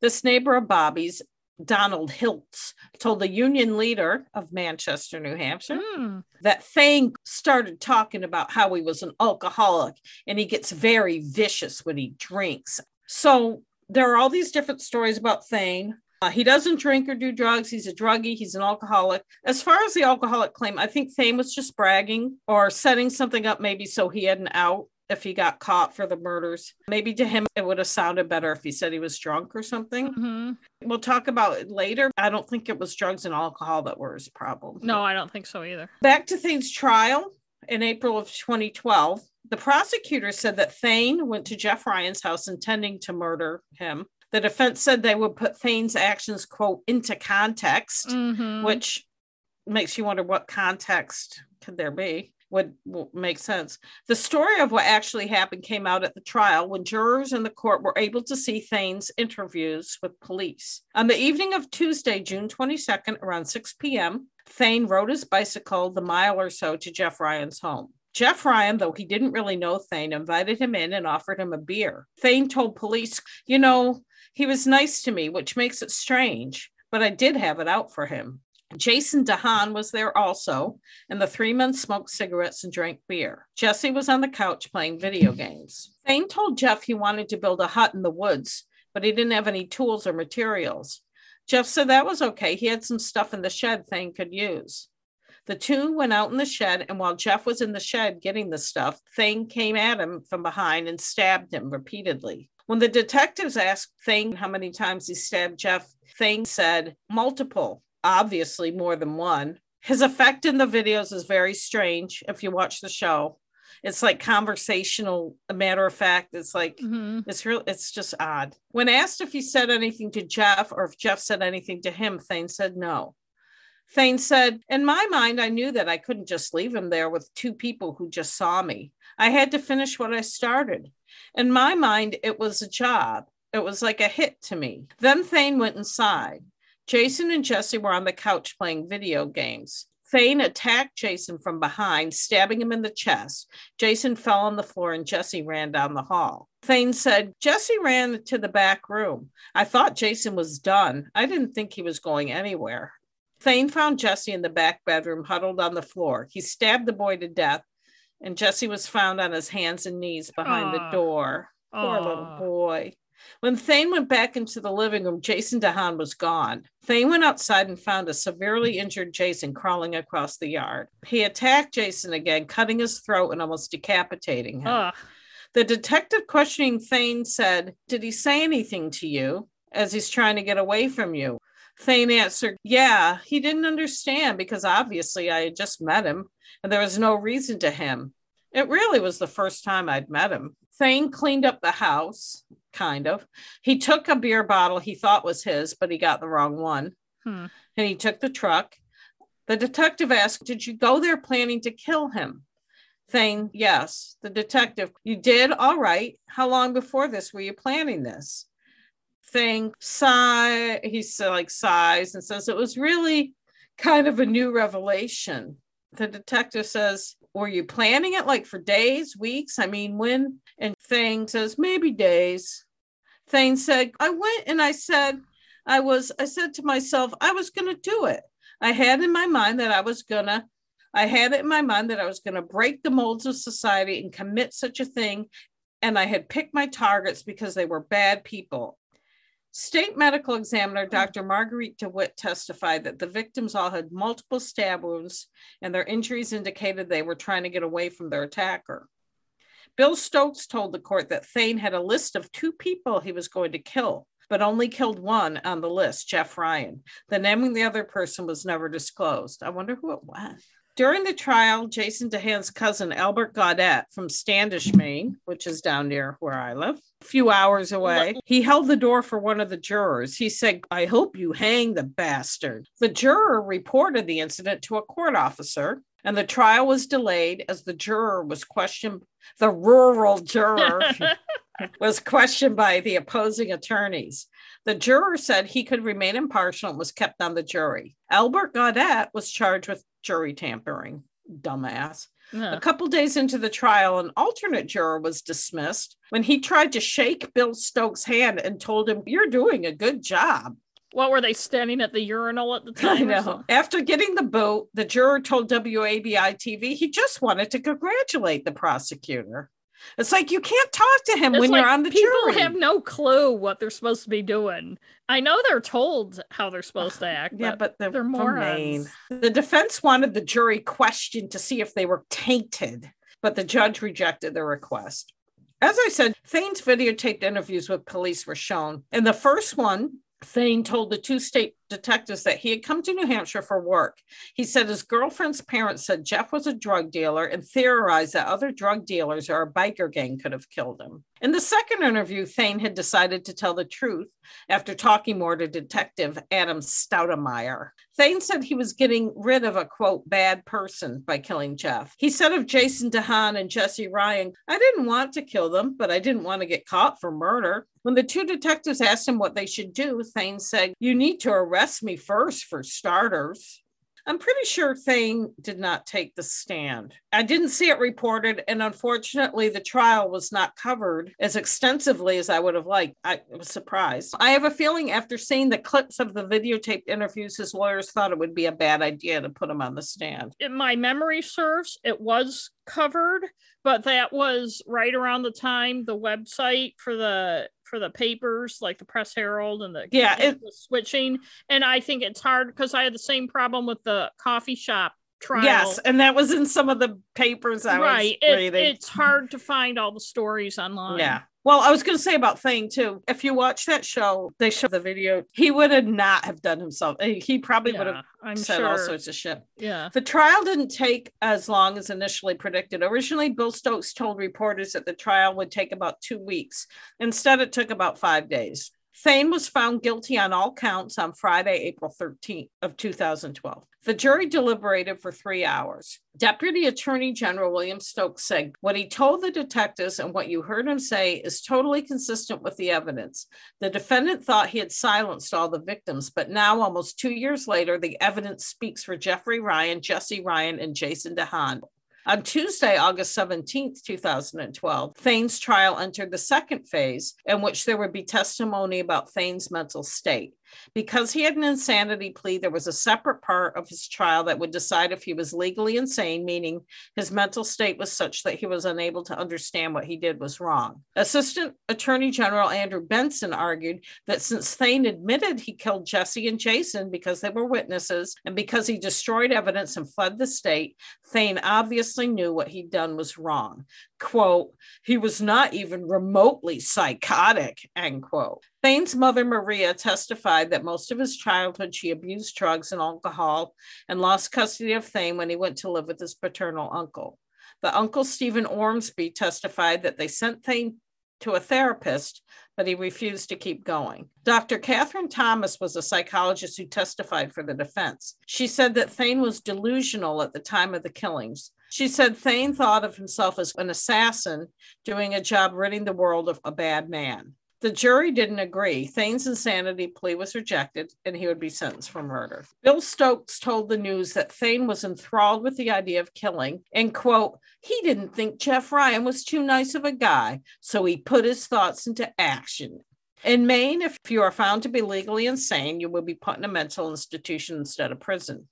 This neighbor of Bobby's Donald Hiltz told the union leader of Manchester, New Hampshire, mm. that Thane started talking about how he was an alcoholic and he gets very vicious when he drinks. So there are all these different stories about Thane. Uh, he doesn't drink or do drugs. He's a druggie. He's an alcoholic. As far as the alcoholic claim, I think Thane was just bragging or setting something up, maybe so he had an out if he got caught for the murders. Maybe to him, it would have sounded better if he said he was drunk or something. Mm-hmm. We'll talk about it later. I don't think it was drugs and alcohol that were his problem. No, I don't think so either. Back to Thane's trial in April of 2012. The prosecutor said that Thane went to Jeff Ryan's house intending to murder him. The defense said they would put Thane's actions, quote, into context, mm-hmm. which makes you wonder what context could there be would, make sense. The story of what actually happened came out at the trial when jurors in the court were able to see Thane's interviews with police. On the evening of Tuesday, June 22nd, around 6 p.m., Thane rode his bicycle the mile or so to Jeff Ryan's home. Jeff Ryan, though he didn't really know Thane, invited him in and offered him a beer. Thane told police, You know, he was nice to me, which makes it strange, but I did have it out for him. Jason DeHahn was there also, and the three men smoked cigarettes and drank beer. Jesse was on the couch playing video games. Thane told Jeff he wanted to build a hut in the woods, but he didn't have any tools or materials. Jeff said that was okay. He had some stuff in the shed Thane could use. The two went out in the shed, and while Jeff was in the shed getting the stuff, Thane came at him from behind and stabbed him repeatedly. When the detectives asked Thane how many times he stabbed Jeff, Thane said multiple obviously more than one. His effect in the videos is very strange if you watch the show. It's like conversational, a matter of fact. It's like mm-hmm. it's real, it's just odd. When asked if he said anything to Jeff or if Jeff said anything to him, Thane said no. Thane said, In my mind, I knew that I couldn't just leave him there with two people who just saw me. I had to finish what I started. In my mind, it was a job. It was like a hit to me. Then Thane went inside. Jason and Jesse were on the couch playing video games. Thane attacked Jason from behind, stabbing him in the chest. Jason fell on the floor and Jesse ran down the hall. Thane said, Jesse ran to the back room. I thought Jason was done. I didn't think he was going anywhere. Thane found Jesse in the back bedroom, huddled on the floor. He stabbed the boy to death, and Jesse was found on his hands and knees behind Aww. the door. Poor Aww. little boy. When Thane went back into the living room, Jason DeHahn was gone. Thane went outside and found a severely injured Jason crawling across the yard. He attacked Jason again, cutting his throat and almost decapitating him. Ugh. The detective questioning Thane said, Did he say anything to you as he's trying to get away from you? Thane answered, Yeah, he didn't understand because obviously I had just met him and there was no reason to him. It really was the first time I'd met him. Thane cleaned up the house, kind of. He took a beer bottle he thought was his, but he got the wrong one. Hmm. And he took the truck. The detective asked, Did you go there planning to kill him? Thane, yes. The detective, You did? All right. How long before this were you planning this? Thane, sigh. He like sighs and says, It was really kind of a new revelation. The detective says, Were you planning it like for days, weeks? I mean, when? And Thane says, maybe days. Thane said, I went and I said, I was, I said to myself, I was going to do it. I had in my mind that I was going to, I had it in my mind that I was going to break the molds of society and commit such a thing. And I had picked my targets because they were bad people. State medical examiner Dr. Marguerite DeWitt testified that the victims all had multiple stab wounds and their injuries indicated they were trying to get away from their attacker. Bill Stokes told the court that Thane had a list of two people he was going to kill, but only killed one on the list, Jeff Ryan. The name of the other person was never disclosed. I wonder who it was. During the trial, Jason DeHahn's cousin, Albert Gaudette from Standish, Maine, which is down near where I live, a few hours away, he held the door for one of the jurors. He said, I hope you hang the bastard. The juror reported the incident to a court officer, and the trial was delayed as the juror was questioned the rural juror was questioned by the opposing attorneys. The juror said he could remain impartial and was kept on the jury. Albert Gaudette was charged with jury tampering. Dumbass. A couple days into the trial, an alternate juror was dismissed when he tried to shake Bill Stokes' hand and told him, You're doing a good job. What were they standing at the urinal at the time? I know. After getting the boot, the juror told WABI TV he just wanted to congratulate the prosecutor. It's like you can't talk to him it's when like you're on the people jury. People have no clue what they're supposed to be doing. I know they're told how they're supposed to act. yeah, but, they're, they're morons. The defense wanted the jury questioned to see if they were tainted, but the judge rejected the request. As I said, Thane's videotaped interviews with police were shown. In the first one, Thane told the two state detectives that he had come to New Hampshire for work. He said his girlfriend's parents said Jeff was a drug dealer and theorized that other drug dealers or a biker gang could have killed him. In the second interview, Thane had decided to tell the truth after talking more to Detective Adam Stoudemeyer. Thane said he was getting rid of a quote bad person by killing Jeff. He said of Jason DeHahn and Jesse Ryan, I didn't want to kill them, but I didn't want to get caught for murder. When the two detectives asked him what they should do, Thane said, You need to arrest arrest me first, for starters. I'm pretty sure Thane did not take the stand. I didn't see it reported, and unfortunately, the trial was not covered as extensively as I would have liked. I was surprised. I have a feeling after seeing the clips of the videotaped interviews, his lawyers thought it would be a bad idea to put him on the stand. If my memory serves, it was covered, but that was right around the time the website for the for the papers like the press herald and the yeah it was switching. And i think it's hard because i had the same problem with the coffee shop trial yes and that was in some of the papers i right was reading. it's hard to find all the stories online yeah well, I was going to say about Thane too. If you watch that show, they show the video. He would have not have done himself. He probably yeah, would have I'm said sure. all sorts of shit. Yeah. The trial didn't take as long as initially predicted. Originally, Bill Stokes told reporters that the trial would take about two weeks. Instead, it took about five days. Thane was found guilty on all counts on Friday, April 13th of 2012. The jury deliberated for three hours. Deputy Attorney General William Stokes said, What he told the detectives and what you heard him say is totally consistent with the evidence. The defendant thought he had silenced all the victims, but now, almost two years later, the evidence speaks for Jeffrey Ryan, Jesse Ryan, and Jason DeHahn. On Tuesday, August 17, 2012, Thane's trial entered the second phase, in which there would be testimony about Thane's mental state. Because he had an insanity plea, there was a separate part of his trial that would decide if he was legally insane, meaning his mental state was such that he was unable to understand what he did was wrong. Assistant Attorney General Andrew Benson argued that since Thane admitted he killed Jesse and Jason because they were witnesses and because he destroyed evidence and fled the state, Thane obviously knew what he'd done was wrong quote, he was not even remotely psychotic, end quote. Thane's mother, Maria, testified that most of his childhood she abused drugs and alcohol and lost custody of Thane when he went to live with his paternal uncle. The uncle, Stephen Ormsby, testified that they sent Thane to a therapist, but he refused to keep going. Dr. Catherine Thomas was a psychologist who testified for the defense. She said that Thane was delusional at the time of the killings, she said Thane thought of himself as an assassin doing a job ridding the world of a bad man. The jury didn't agree. Thane's insanity plea was rejected and he would be sentenced for murder. Bill Stokes told the news that Thane was enthralled with the idea of killing and, quote, he didn't think Jeff Ryan was too nice of a guy, so he put his thoughts into action. In Maine, if you are found to be legally insane, you will be put in a mental institution instead of prison.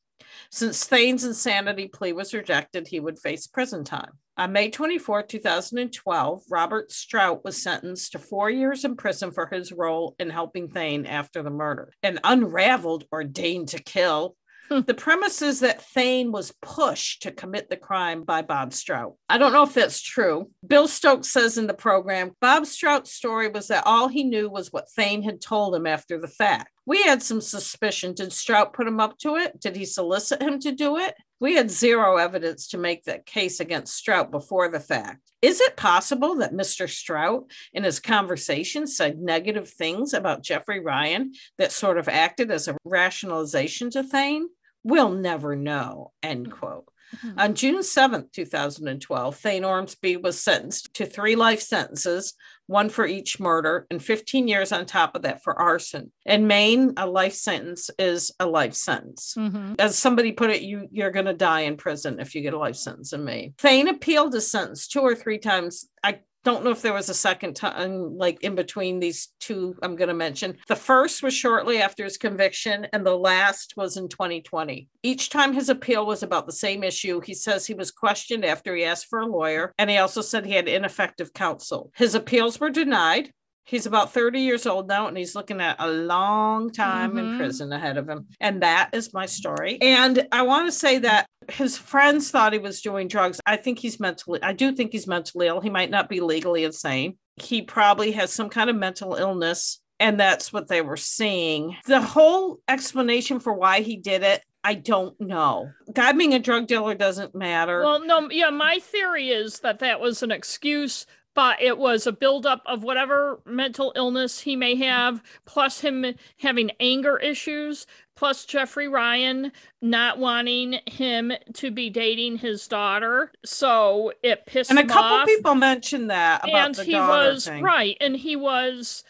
Since Thane's insanity plea was rejected, he would face prison time. On May 24, 2012, Robert Strout was sentenced to four years in prison for his role in helping Thane after the murder. And Unraveled ordained to kill hmm. the premise is that Thane was pushed to commit the crime by Bob Strout. I don't know if that's true. Bill Stokes says in the program Bob Strout's story was that all he knew was what Thane had told him after the fact. We had some suspicion. Did Strout put him up to it? Did he solicit him to do it? We had zero evidence to make that case against Strout before the fact. Is it possible that Mr. Strout, in his conversation, said negative things about Jeffrey Ryan that sort of acted as a rationalization to Thane? We'll never know, end quote. Mm-hmm. On June 7th, 2012, Thane Ormsby was sentenced to three life sentences, one for each murder, and 15 years on top of that for arson. In Maine, a life sentence is a life sentence. Mm-hmm. As somebody put it, you, you're going to die in prison if you get a life sentence in Maine. Thane appealed his sentence two or three times. I don't know if there was a second time, like in between these two I'm going to mention. The first was shortly after his conviction, and the last was in 2020. Each time his appeal was about the same issue. He says he was questioned after he asked for a lawyer, and he also said he had ineffective counsel. His appeals were denied. He's about 30 years old now, and he's looking at a long time mm-hmm. in prison ahead of him. And that is my story. And I want to say that his friends thought he was doing drugs. I think he's mentally, I do think he's mentally ill. He might not be legally insane. He probably has some kind of mental illness. And that's what they were seeing. The whole explanation for why he did it I don't know. God being a drug dealer doesn't matter. Well, no, yeah, my theory is that that was an excuse but it was a buildup of whatever mental illness he may have, plus him having anger issues, plus Jeffrey Ryan not wanting him to be dating his daughter. So it pissed off. and a couple off. people mentioned that and he was thing. right, and he was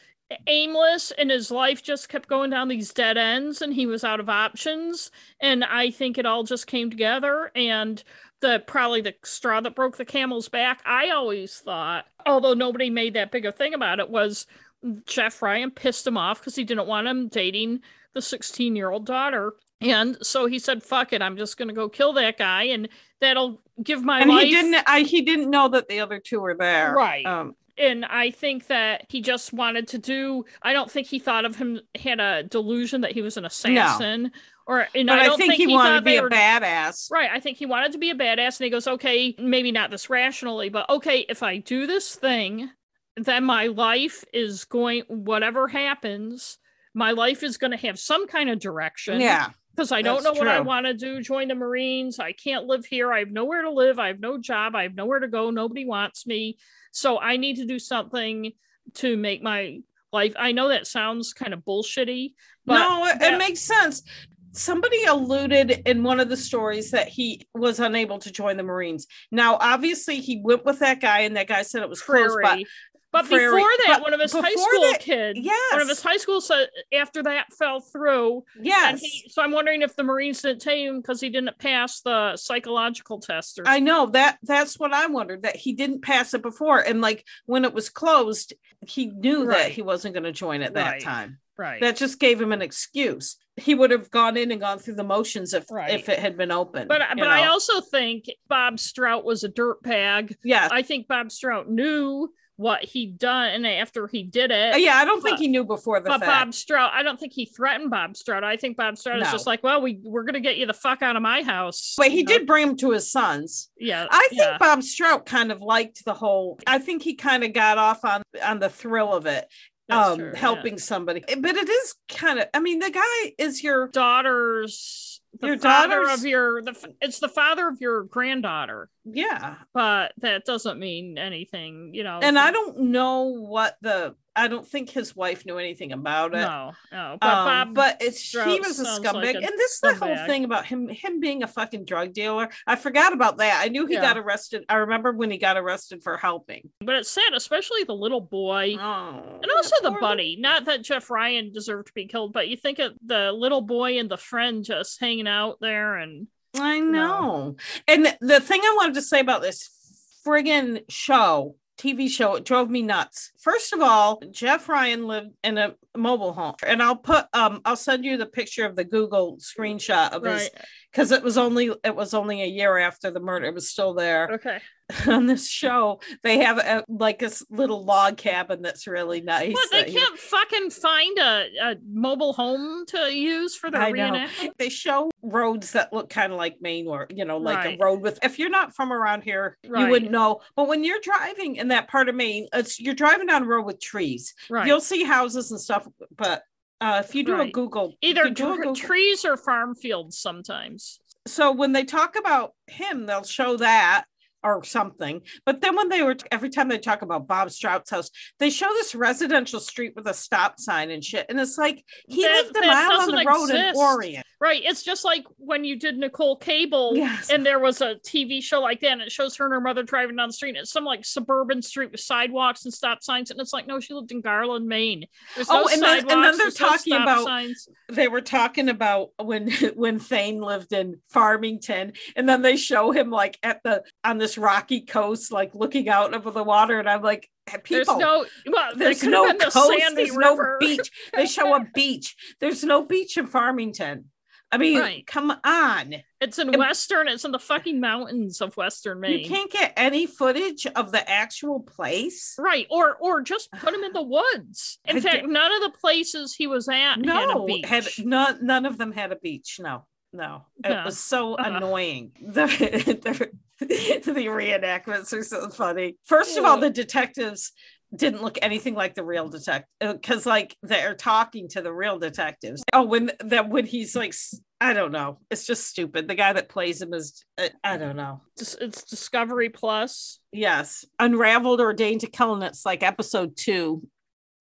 aimless and his life just kept going down these dead ends and he was out of options and i think it all just came together and the probably the straw that broke the camel's back. I always thought, although nobody made that big a thing about it, was Jeff Ryan pissed him off because he didn't want him dating the 16 year old daughter. And so he said, "Fuck it, I'm just gonna go kill that guy, and that'll give my and life." he didn't. I, he didn't know that the other two were there, right? Um, and I think that he just wanted to do. I don't think he thought of him had a delusion that he was an assassin. No. Or and but I don't I think, think, he, wanted to be were, a badass. Right. I think he wanted to be a badass and he goes, Okay, maybe not this rationally, but okay, if I do this thing, then my life is going whatever happens, my life is gonna have some kind of direction. Yeah. Because I don't know true. what I want to do, join the Marines. I can't live here. I have nowhere to live. I have no job. I have nowhere to go. Nobody wants me. So I need to do something to make my life. I know that sounds kind of bullshitty, but no, it, that- it makes sense. Somebody alluded in one of the stories that he was unable to join the Marines. Now, obviously, he went with that guy, and that guy said it was close. But But Prairie- before that, but one of his high school that- kids, yes, one of his high school so after that fell through, and yes, he, so I'm wondering if the Marines didn't take him because he didn't pass the psychological test or I know that. That's what I wondered that he didn't pass it before, and like when it was closed, he knew that he wasn't going to join at that Right. time. right. That just gave him an excuse. He would have gone in and gone through the motions if Right. if it had been open. but but I also think Bob Strout was a dirtbag. yeah, I think Bob Strout knew what he'd done after he did it. Uh, yeah. I don't think he knew before the But fact. Bob Strout, I don't think he threatened Bob Strout. I think Bob Strout is just like, well, we we're gonna get you the fuck out of my house. but he know? did bring him to his sons. Yeah. I think yeah. Bob Strout kind of liked the whole. I think he kind of got off on on the thrill of it, um, true, yeah. helping somebody. But it is kind of. I mean, the guy is your daughter's the Your father of your the it's the father of your granddaughter yeah, but that doesn't mean anything you know and I don't know what the. I don't think his wife knew anything about it. no no but Um, but it's he was a scumbag, like a and this is the whole thing about him him being a fucking drug dealer. I forgot about that. I knew he Yeah. got arrested. I remember when he got arrested for helping. but it's sad especially the little boy Oh, and also the buddy not that jeff ryan deserved to be killed but you think of the little boy and the friend just hanging out there and I know. And the thing I wanted to say about this friggin' show, TV show, it drove me nuts. First of all, Jeff Ryan lived in a mobile home. And I'll put um I'll send you the picture of the Google screenshot of his right because it was only it was only a year after the murder. It was still there. okay On this show, they have a like this little log cabin that's really nice. but they can't fucking find a, a mobile home to use for their I reenactment They show roads that look kind of like Maine or, you know, like Right. a road with, if you're not from around here, you wouldn't know. But when you're driving in that part of Maine, it's you're driving down a road with trees. right You'll see houses and stuff, but uh, if you do a Google, either do a Google- trees or farm fields sometimes. So when they talk about him, they'll show that or something. But then when they were every time they talk about Bob Strout's house, they show this residential street with a stop sign and shit. And it's like he That- lived a mile on the road in exist. Orient. right it's just like when you did Nichole Cable Yes. and there was a tv show like that and it shows her and her mother driving down the street and it's some like suburban street with sidewalks and stop signs and it's like no she lived in garland maine there's no Oh, and then- and then they're there's no talking about- signs they were talking about when when Thane lived in Farmington, and then they show him like at the on this rocky coast, like looking out over the water, and I'm like, there's people. no well there's no the coast, sandy there's river no beach. They show a beach. There's no beach in Farmington. I mean, Right. come on. it's in And- western it's in the fucking mountains of western maine You can't get any footage of the actual place. Right, or or just put him in the woods. In I fact, did- none of the places he was at had a No, beach. had none, none of them had a beach. No, no, it Yeah. was so Uh-huh. annoying. The, the the reenactments are so funny. First of all, the detectives didn't look anything like the real detective because like they're talking to the real detectives. Oh, when that when he's like, I don't know, it's just stupid. The guy that plays him is, uh, I don't know. Dis- It's Discovery Plus. Yes, unraveled, ordained to kill, and it's like episode two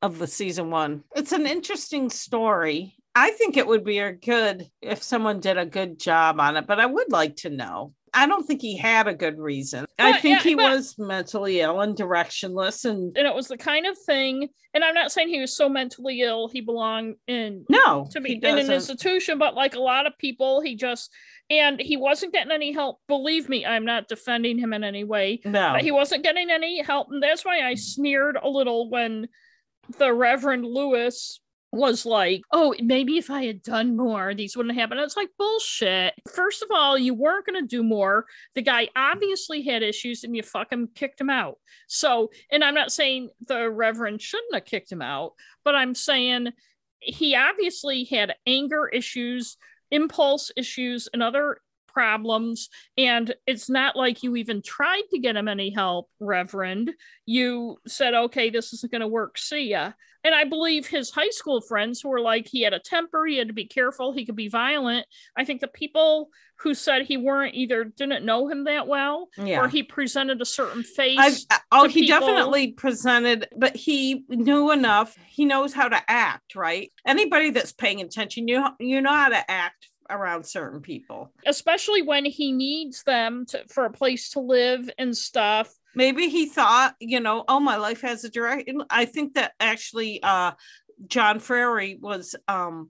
of the season one. It's an interesting story. I think it would be a good if someone did a good job on it, but I would like to know. I don't think he had a good reason. I think yeah, he but- was mentally ill and directionless, and And it was the kind of thing, and I'm not saying he was so mentally ill he belonged in no, to be in an institution, but like a lot of people, he just and he wasn't getting any help. Believe me, I'm not defending him in any way. no, But he wasn't getting any help, and that's why I sneered a little when the Reverend Lewis was like, "Oh, maybe if I had done more, these wouldn't happen." It's like bullshit. First of all, you weren't going to do more. The guy obviously had issues, and you fucking kicked him out. So, and I'm not saying the Reverend shouldn't have kicked him out, but I'm saying he obviously had anger issues, impulse issues, and other problems. And it's not like you even tried to get him any help, Reverend. You said, okay, this isn't going to work. See ya. And I believe his high school friends who were like, he had a temper, he had to be careful, he could be violent. I think the people who said he weren't either didn't know him that well Yeah. or he presented a certain face. I, uh, oh, he people. definitely presented, but he knew enough. He knows how to act, right? Anybody that's paying attention, you you know how to act around certain people. especially when he needs them to, for a place to live and stuff. Maybe he thought, you know, oh, my life has a direction. I think that actually, uh, John Frary was um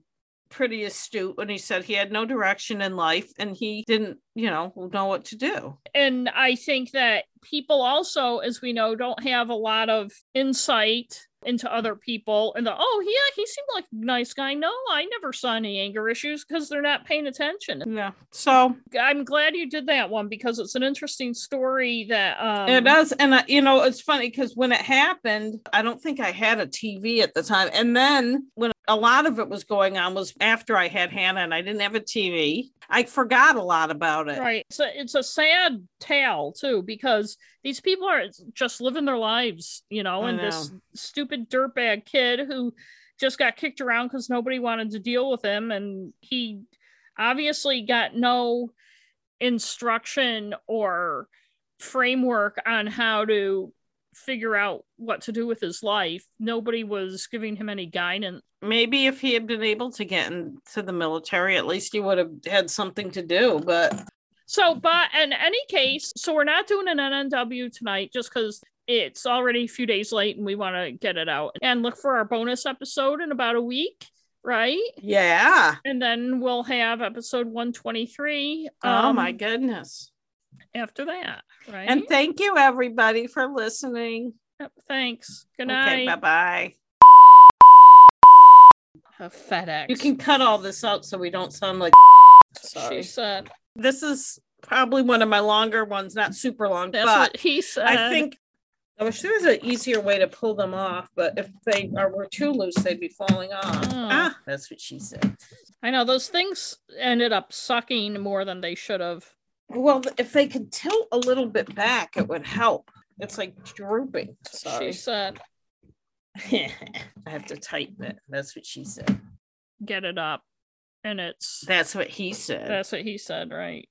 pretty astute when he said he had no direction in life and he didn't, you know, know what to do. And I think that people also, as we know, don't have a lot of insight into other people and the oh yeah he seemed like a nice guy no i never saw any anger issues because they're not paying attention Yeah. So i'm glad you did that one because it's an interesting story that um it does. And, you know, it's funny because when it happened, I don't think I had a TV at the time. And then when a lot of it was going on was after I had Hannah and I didn't have a TV, I forgot a lot about it. Right. So it's a sad tale too, because these people are just living their lives, you know, and this stupid dirtbag kid who just got kicked around because nobody wanted to deal with him. And he obviously got no instruction or framework on how to figure out what to do with his life. Nobody was giving him any guidance. Maybe if he had been able to get into the military, at least he would have had something to do. But So, but in any case, so we're not doing an NNW tonight just because it's already a few days late and we want to get it out and look for our bonus episode in about a week, right? yeah. And then we'll have episode 123. oh um, my goodness. After that, right? And thank you everybody for listening. Yep, thanks. Good Okay, night. bye bye. Uh, FedEx. You can cut all this out so we don't sound like sorry. She said. This is probably one of my longer ones, not super long, That's but what he said. I think I wish there was an easier way to pull them off, but if they are were too loose, they'd be falling off. Oh. Ah, that's what she said. I know those things ended up sucking more than they should have. Well, if they could tilt a little bit back, it would help. It's like drooping. Sorry. She said, I have to tighten it. That's what she said. get it up. And it's That's what he said. That's what he said, right?